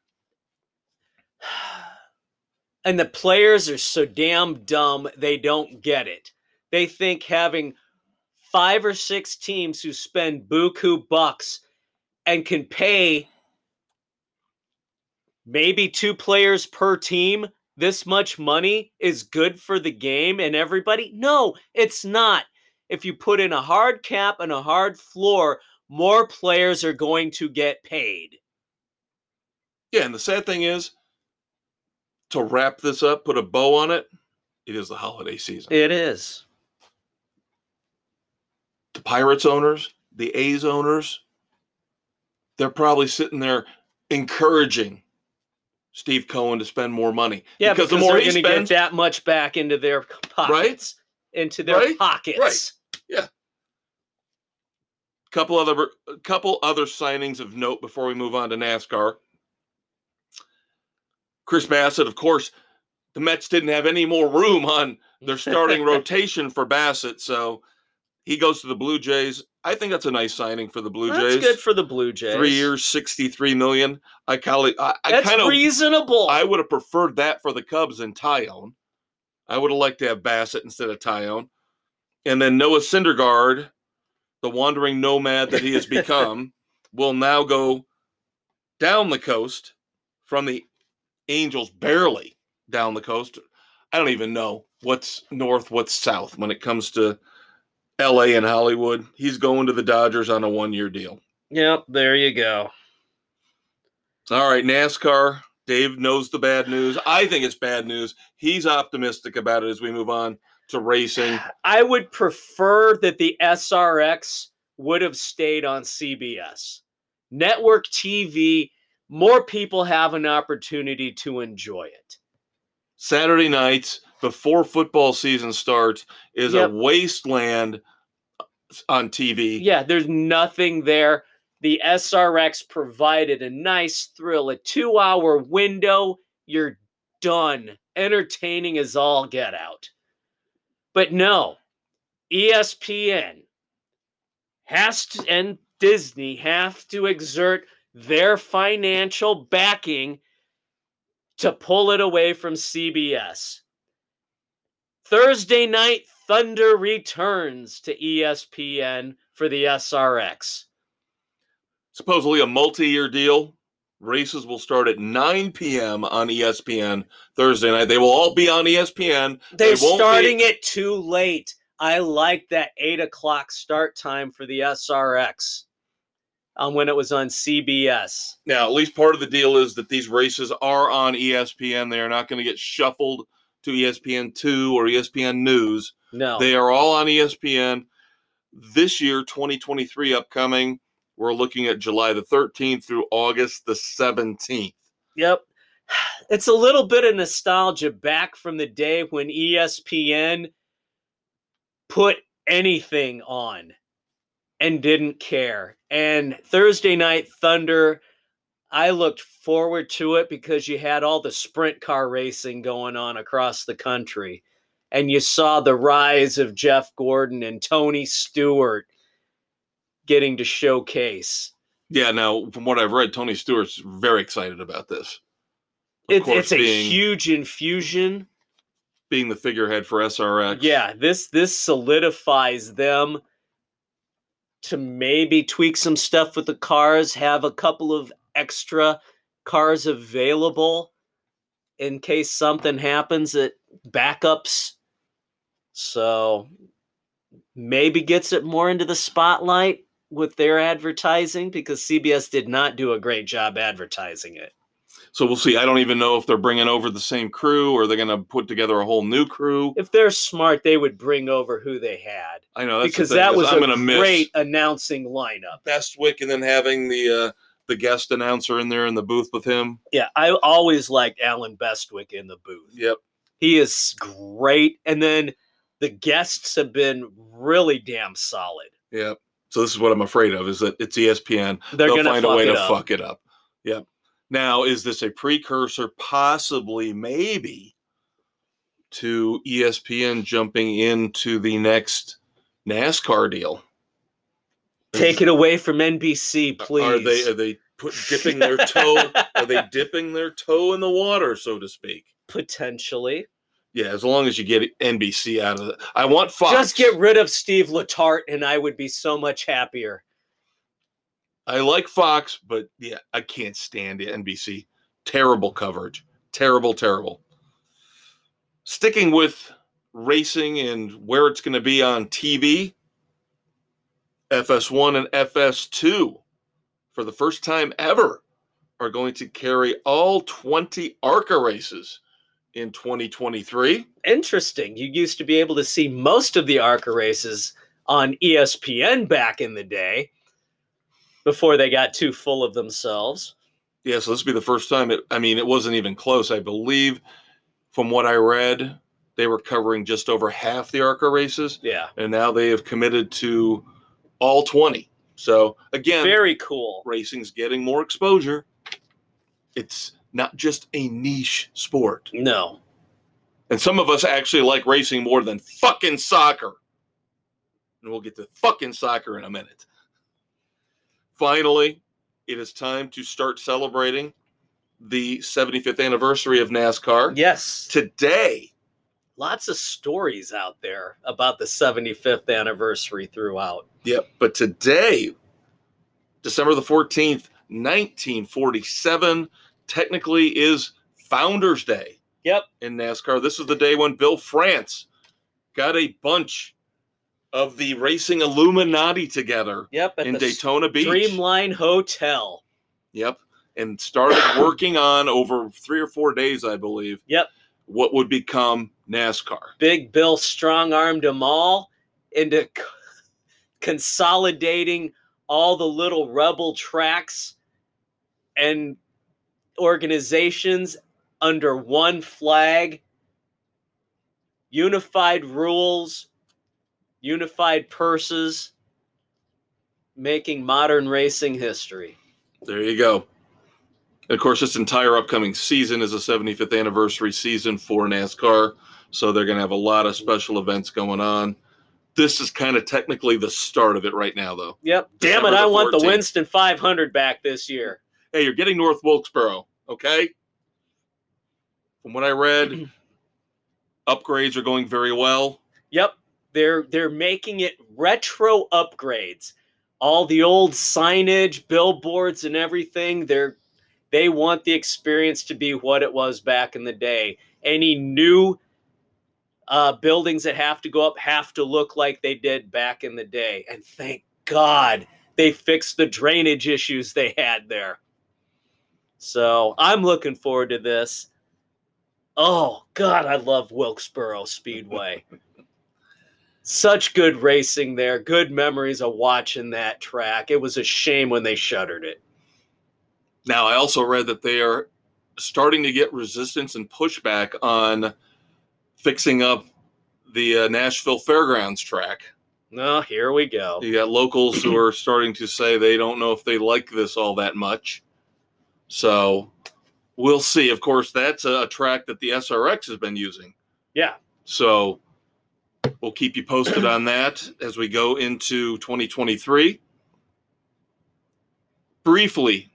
and the players are so damn dumb they don't get it. They think having five or six teams who spend buku bucks and can pay maybe two players per team this much money is good for the game and everybody? No, it's not. If you put in a hard cap and a hard floor, more players are going to get paid.
Yeah, and the sad thing is, to wrap this up, put a bow on it, it is the holiday season.
It is.
The Pirates owners, the A's owners, they're probably sitting there encouraging Steve Cohen to spend more money.
Yeah, because, the more they're going to get that much back into their pockets, right? into their right? pockets.
Right. Yeah. Couple other couple other signings of note before we move on to NASCAR. Chris Bassitt, of course, the Mets didn't have any more room on their starting rotation for Bassett, so he goes to the Blue Jays. I think that's a nice signing for the Blue
that's
Jays.
That's good for the Blue Jays.
Three years, sixty-three million. I call it. I,
that's
kind of
reasonable.
I would have preferred that for the Cubs and Taillon. I would have liked to have Bassitt instead of Taillon. And then Noah Syndergaard, the wandering nomad that he has become, will now go down the coast from the Angels, barely down the coast. I don't even know what's north, what's south when it comes to LA and Hollywood. He's going to the Dodgers on a one year deal.
Yep, there you go.
All right, NASCAR. Dave knows the bad news. I think it's bad news. He's optimistic about it as we move on to racing.
I would prefer that the SRX would have stayed on CBS. Network TV, more people have an opportunity to enjoy it.
Saturday nights, before football season starts is yep. a wasteland on TV.
Yeah, there's nothing there. The SRX provided a nice thrill, a two hour window. You're done. Entertaining as all get out. But no, ESPN has to, and Disney have to exert their financial backing to pull it away from CBS. Thursday night, Thunder returns to ESPN for the SRX.
Supposedly a multi year deal. Races will start at 9 p.m. on ESPN Thursday night. They will all be on ESPN.
They're they starting be... it too late. I like that 8 o'clock start time for the SRX um, when it was on CBS.
Now, at least part of the deal is that these races are on ESPN. They are not going to get shuffled to ESPN2 or ESPN News.
No.
They are all on ESPN. This year, 2023 upcoming, we're looking at July the 13th through August the 17th.
Yep. It's a little bit of nostalgia back from the day when ESPN put anything on and didn't care. And Thursday Night Thunder I looked forward to it because you had all the sprint car racing going on across the country. And you saw the rise of Jeff Gordon and Tony Stewart getting to showcase.
Yeah, now from what I've read, Tony Stewart's very excited about this.
It, it's a being, huge infusion.
Being the figurehead for SRX.
Yeah, this this solidifies them to maybe tweak some stuff with the cars, have a couple of extra cars available in case something happens at backups. So maybe gets it more into the spotlight with their advertising because CBS did not do a great job advertising it.
So we'll see. I don't even know if they're bringing over the same crew or they're going to put together a whole new crew.
If they're smart, they would bring over who they had.
I know
because that was I'm a great announcing lineup.
Bestwick, and then having the uh, the guest announcer in there in the booth with him.
Yeah, I always liked Allen Bestwick in the booth.
Yep.
He is great. And then the guests have been really damn solid.
Yep. So this is what I'm afraid of is that it's ESPN. They're They'll find a way to up. fuck it up. Yep. Now, is this a precursor, possibly, maybe, to ESPN jumping into the next NASCAR deal?
Take it away from NBC, please.
Are they are they put dipping their toe? are they dipping their toe in the water, so to speak?
Potentially.
Yeah, as long as you get NBC out of it. I want Fox.
Just get rid of Steve Letarte, and I would be so much happier.
I like Fox, but yeah, I can't stand the NBC. Terrible coverage. Terrible, terrible. Sticking with racing and where it's going to be on TV, FS1 and FS2 for the first time ever are going to carry all 20 ARCA races in 2023.
Interesting. You used to be able to see most of the ARCA races on ESPN back in the day before they got too full of themselves.
Yeah, so this will be the first time. It, I mean, it wasn't even close. I believe, from what I read, they were covering just over half the ARCA races,
Yeah.
and now they have committed to all 20. So again,
Very cool.
racing's getting more exposure. It's not just a niche sport.
No.
And some of us actually like racing more than fucking soccer. And we'll get to fucking soccer in a minute. Finally, it is time to start celebrating the 75th anniversary of NASCAR.
Yes.
Today,
Lots of stories out there about the 75th anniversary throughout.
yep, but today, December the 14th, 1947, technically is Founders Day.
Yep.
in NASCAR. This is the day when Bill France got a bunch of the racing Illuminati together
Yep.
In Daytona Beach.
Streamline Hotel.
Yep. And started working on over three or four days, I believe.
Yep.
What would become NASCAR.
Big Bill strong armed them all into c- consolidating all the little rebel tracks and organizations under one flag, unified rules, unified purses, making modern racing history.
There you go. And of course, this entire upcoming season is a 75th anniversary season for NASCAR. So they're going to have a lot of special events going on. This is kind of technically the start of it right now, though.
Yep. Damn it, I want the Winston 500 back this year.
hey, you're getting North Wilkesboro, okay? From what I read, upgrades are going very well.
Yep, they're they're making it retro upgrades. All the old signage, billboards, and everything. They're they want the experience to be what it was back in the day. Any new uh, buildings that have to go up have to look like they did back in the day. And thank God they fixed the drainage issues they had there. So I'm looking forward to this. Oh God, I love Wilkesboro Speedway. Such good racing there. Good memories of watching that track. It was a shame when they shuttered it.
Now, I also read that they are starting to get resistance and pushback on fixing up the uh, Nashville Fairgrounds track.
Oh, here we go.
You got locals who are starting to say they don't know if they like this all that much. So we'll see. Of course, that's a, a track that the SRX has been using.
Yeah.
So we'll keep you posted on that as we go into 2023. Briefly,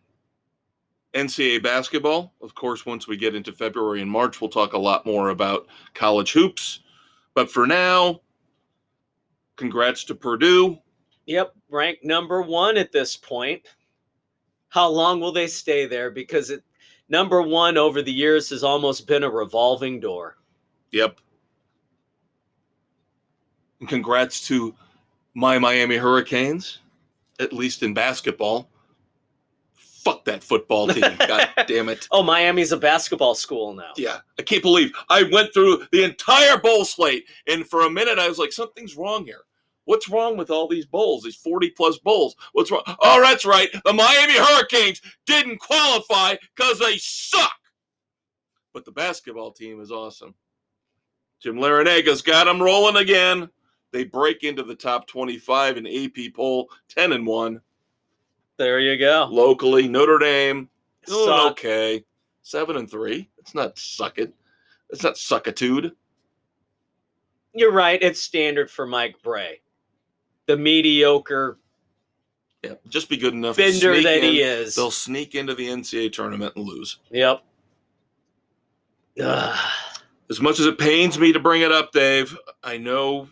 NCAA basketball. Of course, once we get into February and March, we'll talk a lot more about college hoops. But for now, congrats to Purdue.
Yep, ranked number one at this point. How long will they stay there? Because it number one over the years has almost been a revolving door.
Yep. And congrats to my Miami Hurricanes, at least in basketball. Fuck that football team. God damn it.
Oh, Miami's a basketball school now.
Yeah, I can't believe I went through the entire bowl slate, and for a minute I was like, something's wrong here. What's wrong with all these bowls, these 40 plus bowls? What's wrong? Oh, that's right. The Miami Hurricanes didn't qualify because they suck. But the basketball team is awesome. Jim Larrañaga's got them rolling again. They break into the top 25 in AP poll, 10 and 1.
There you go.
Locally, Notre Dame,
Suck.
okay. 7 and 3. It's not suck it. It's not suckitude.
You're right. It's standard for Mike Brey, the mediocre
Yeah, just be good enough.
bender that he is.
They'll sneak into the NCAA tournament and lose.
Yep. Ugh.
as much as it pains me to bring it up, Dave, I know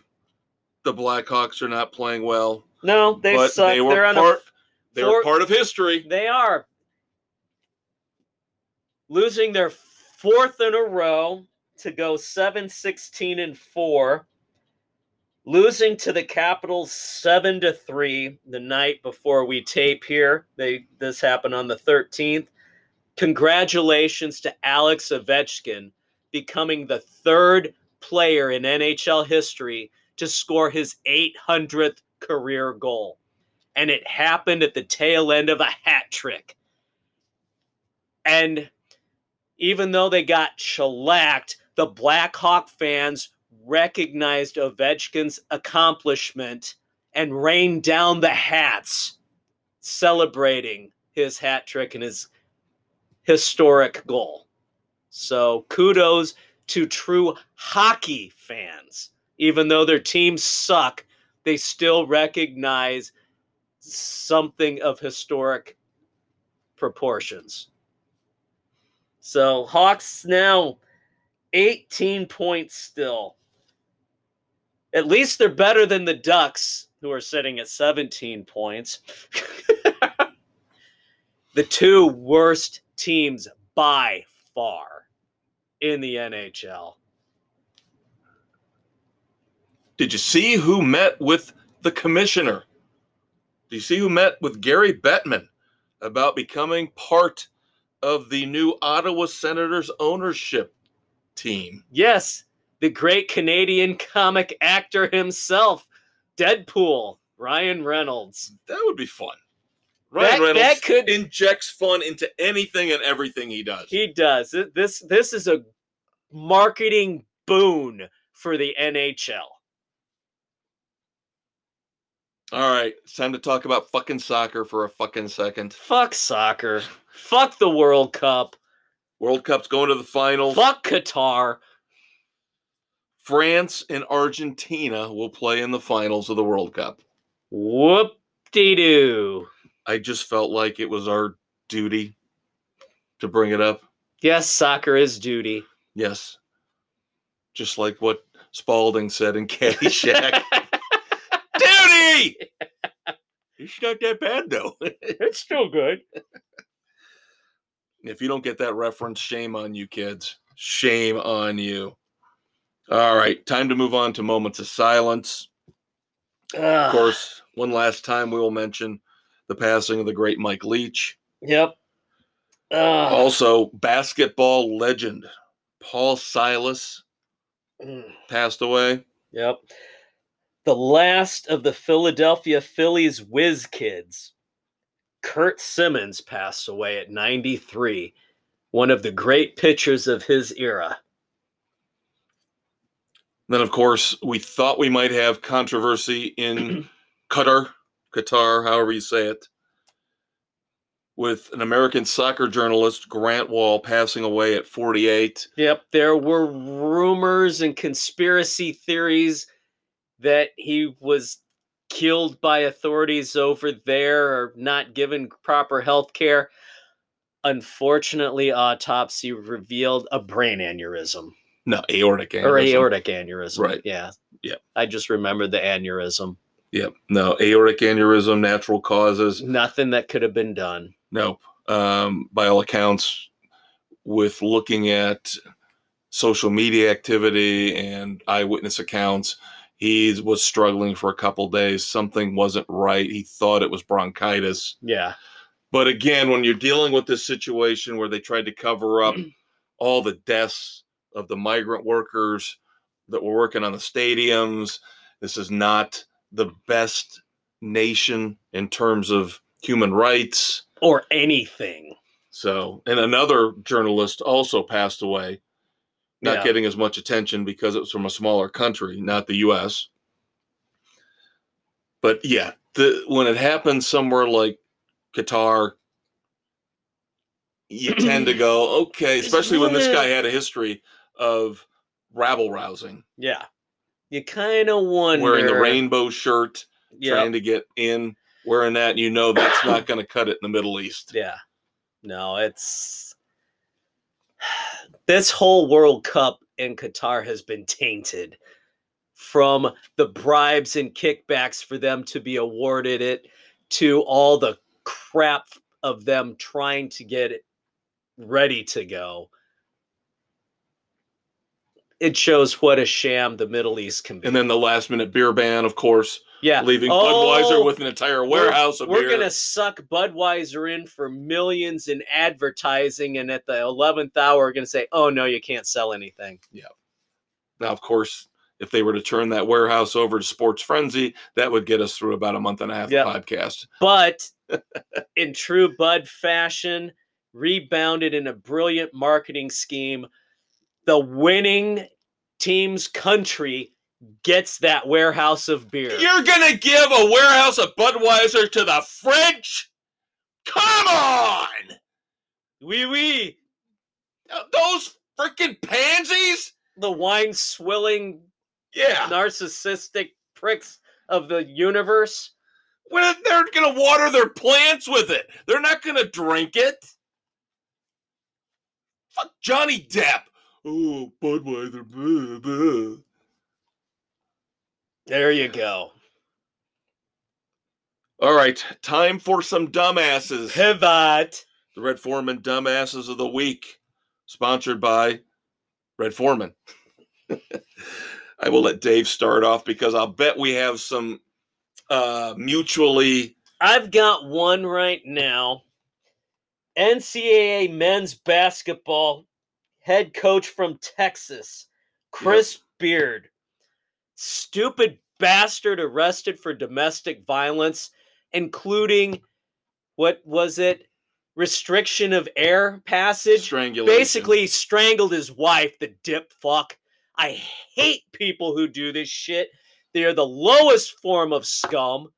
the Blackhawks are not playing well,
No, they suck.
they were
They're on
part.
a
they were
four-
part of history.
They are. Losing their fourth in a row to go 7 16 and 4 losing to the capitals 7 to 3 the night before we tape here. They this happened on the 13th congratulations to alex ovechkin becoming the third player in nhl history to score his 800th career goal and it happened at the tail end of a hat trick. And even though they got shellacked, the Blackhawk fans recognized Ovechkin's accomplishment and rained down the hats, celebrating his hat trick and his historic goal. So kudos to true hockey fans. Even though their teams suck, they still recognize something of historic proportions. So Hawks now 18 points still. At least they're better than the Ducks, who are sitting at 17 points. the two worst teams by far in the NHL.
Did you see who met with the commissioner? Do you see who met with Gary Bettman about becoming part of the new Ottawa Senators ownership team?
Yes, the great Canadian comic actor himself, Deadpool, Ryan Reynolds.
That would be fun.
That-
Ryan Reynolds
that could-
injects fun into anything and everything he does.
He does. This this is a marketing boon for the NHL.
All right, it's time to talk about fucking soccer for a fucking second.
Fuck soccer. Fuck the World Cup.
World Cup's going to the finals.
Fuck Qatar.
France and Argentina will play in the finals of the World Cup.
Whoop de doo.
I just felt like it was our duty to bring it up.
Yes, soccer is duty.
Yes. Just like what Spalding said in Caddyshack. duty! It's not that bad, though.
it's still good.
if you don't get that reference, shame on you, kids. Shame on you. All right, time to move on to moments of silence. Of course, one last time we will mention the passing of the great Mike Leach.
Yep. Ugh.
Also, basketball legend Paul Silas
Mm.
passed away.
Yep. The last of the Philadelphia Phillies whiz kids, Curt Simmons, passed away at 93, one of the great pitchers of his era.
Then, of course, we thought we might have controversy in Qatar, Qatar, however you say it, with an American soccer journalist, Grant Wahl, passing away at 48.
Yep, there were rumors and conspiracy theories that he was killed by authorities over there or not given proper health care. Unfortunately, autopsy revealed a brain aneurysm.
No, aortic aneurysm.
or aortic aneurysm.
Right.
Yeah.
Yeah.
I just remembered the aneurysm.
Yep. No, aortic aneurysm, natural causes.
Nothing that could have been done.
Nope. Um, by all accounts, with looking at social media activity and eyewitness accounts, he was struggling for a couple days. Something wasn't right. He thought it was bronchitis.
Yeah.
But again, when you're dealing with this situation where they tried to cover up all the deaths of the migrant workers that were working on the stadiums, this is not the best nation in terms of human rights.
Or anything.
So, and another journalist also passed away, not
Yeah.
getting as much attention because it was from a smaller country, not the U.S. But yeah, the when it happens somewhere like Qatar, you tend to go okay, especially when this guy had a history of rabble rousing,
Yeah. You kind of wonder.
wearing the rainbow shirt,
Yeah.
trying to get in, wearing that, and you know that's not going to cut it in the Middle East.
Yeah. No, it's. This whole World Cup in Qatar has been tainted from the bribes and kickbacks for them to be awarded it to all the crap of them trying to get it ready to go. It shows what a sham the Middle East can be.
And then the last minute beer ban, of course,
yeah,
leaving
Oh,
Budweiser with an entire warehouse of
we're
beer.
gonna suck Budweiser in for millions in advertising, and at the eleventh hour, we're gonna say, "Oh no, you can't sell anything." Yeah.
Now, of course, if they were to turn that warehouse over to Sports Frenzy, that would get us through about a month and a half
Yep.
of podcast.
But in true Bud fashion, rebounded in a brilliant marketing scheme. The winning team's country gets that warehouse of beer.
You're gonna give a warehouse of Budweiser to the French? Come on!
Wee wee.
Those freaking pansies?
The wine swilling,
Yeah.
narcissistic pricks of the universe.
When they're gonna water their plants with it. They're not gonna drink it. Fuck Johnny Depp. Oh, Budweiser. blah, blah.
There you go.
All right, time for some dumbasses.
Pivot.
the Red Foreman Dumbasses of the Week, sponsored by Red Foreman. I will let Dave start off because I'll bet we have some uh, mutually.
I've got one right now. NCAA men's basketball head coach from Texas, Chris Beard. Stupid bastard arrested for domestic violence, including what was it? Restriction of air passage.
Strangulation.
Basically, strangled his wife, the dip fuck. I hate people who do this shit. They are the lowest form of scum.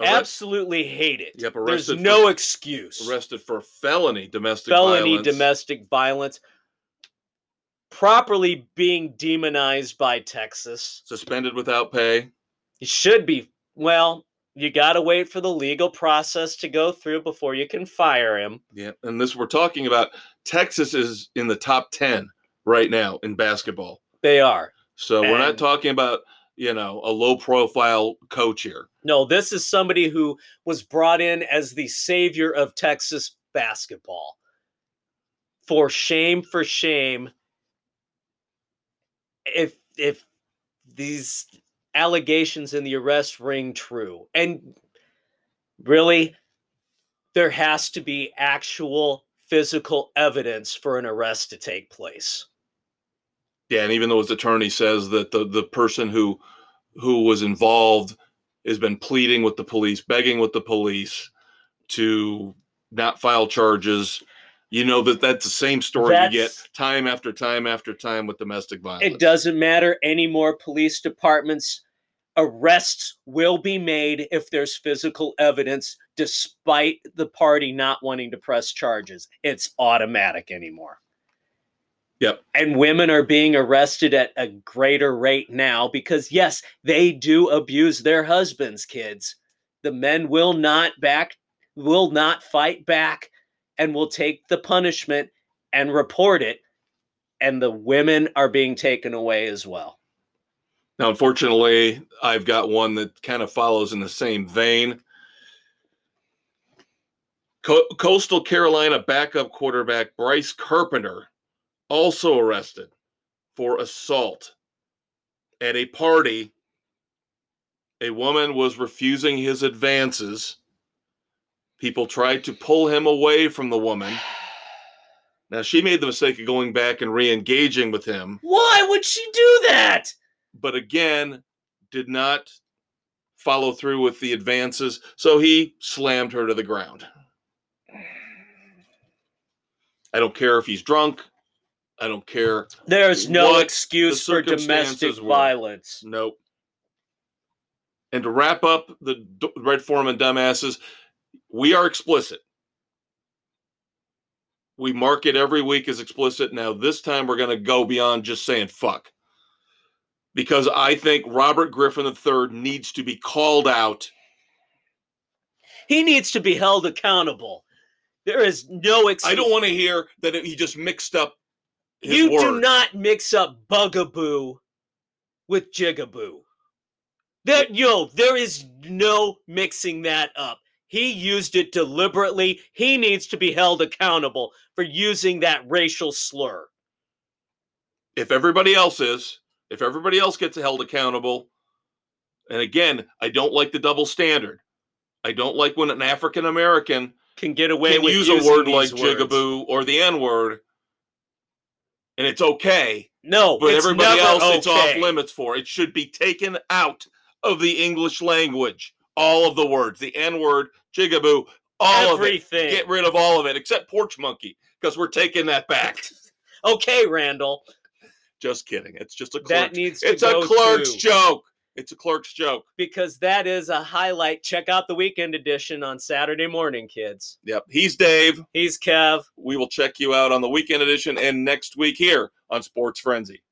Arrest-
Absolutely hate it.
Yep,
There's
arrested for-
no excuse.
arrested for felony domestic violence.
Felony
violence.
domestic violence. Properly being demonized by Texas.
suspended without pay.
It should be, well, you got to wait for the legal process to go through before you can fire him.
Yeah, and this we're talking about. Texas is in the top ten right now in basketball.
They are.
So we're not talking about you know a low profile coach here.
No, this is somebody who was brought in as the savior of Texas basketball. For shame, for shame. If if these allegations in the arrest ring true, and really, there has to be actual physical evidence for an arrest to take place.
Yeah, and even though his attorney says that the the person who who was involved has been pleading with the police, begging with the police to not file charges, you know that that's the same story you get time after time after time with domestic violence.
It doesn't matter anymore. Police departments arrests will be made if there's physical evidence, despite the party not wanting to press charges. It's automatic anymore.
Yep.
And women are being arrested at a greater rate now because, yes, they do abuse their husbands' kids. The men will not back, will not fight back, and will take the punishment and report it. And the women are being taken away as well.
Now, unfortunately, I've got one that kind of follows in the same vein. Co- Coastal Carolina backup quarterback Bryce Carpenter also arrested for assault at a party. A woman was refusing his advances. People tried to pull him away from the woman. Now, she made the mistake of going back and re engaging with him
Why would she do that?
but again did not follow through with the advances so he slammed her to the ground i don't care if he's drunk i don't care
There's no excuse
the
for domestic
were.
violence.
nope and to wrap up the red foreman dumbasses we are explicit we mark it every week as explicit now this time we're going to go beyond just saying fuck because i think robert griffin iii needs to be called out
He needs to be held accountable. There is no excuse.
I don't want to hear that he just mixed up his
you do not mix up bugaboo with jigaboo. There, yo, there is no mixing that up. He used it deliberately. He needs to be held accountable for using that racial slur.
if everybody else is, if everybody else gets held accountable, and again, I don't like the double standard. I don't like when an African American
Can get away
can
with
use a word like
words.
jigaboo or the N word, and it's okay,
No,
but
it's
everybody else it's off limits for. It should be taken out of the English language. All of the words, the N word, jigaboo, all of it.
Everything.
Get rid of all of it except porch monkey because we're taking that back.
okay, Randal.
Just kidding. It's just a
That needs to
It's a Clerks joke. It's a Clerks joke.
because that is a highlight. Check out the weekend edition on Saturday morning, kids.
Yep. He's Dave.
He's Kev.
We will check you out on the weekend edition and next week here on Sports Frenzy.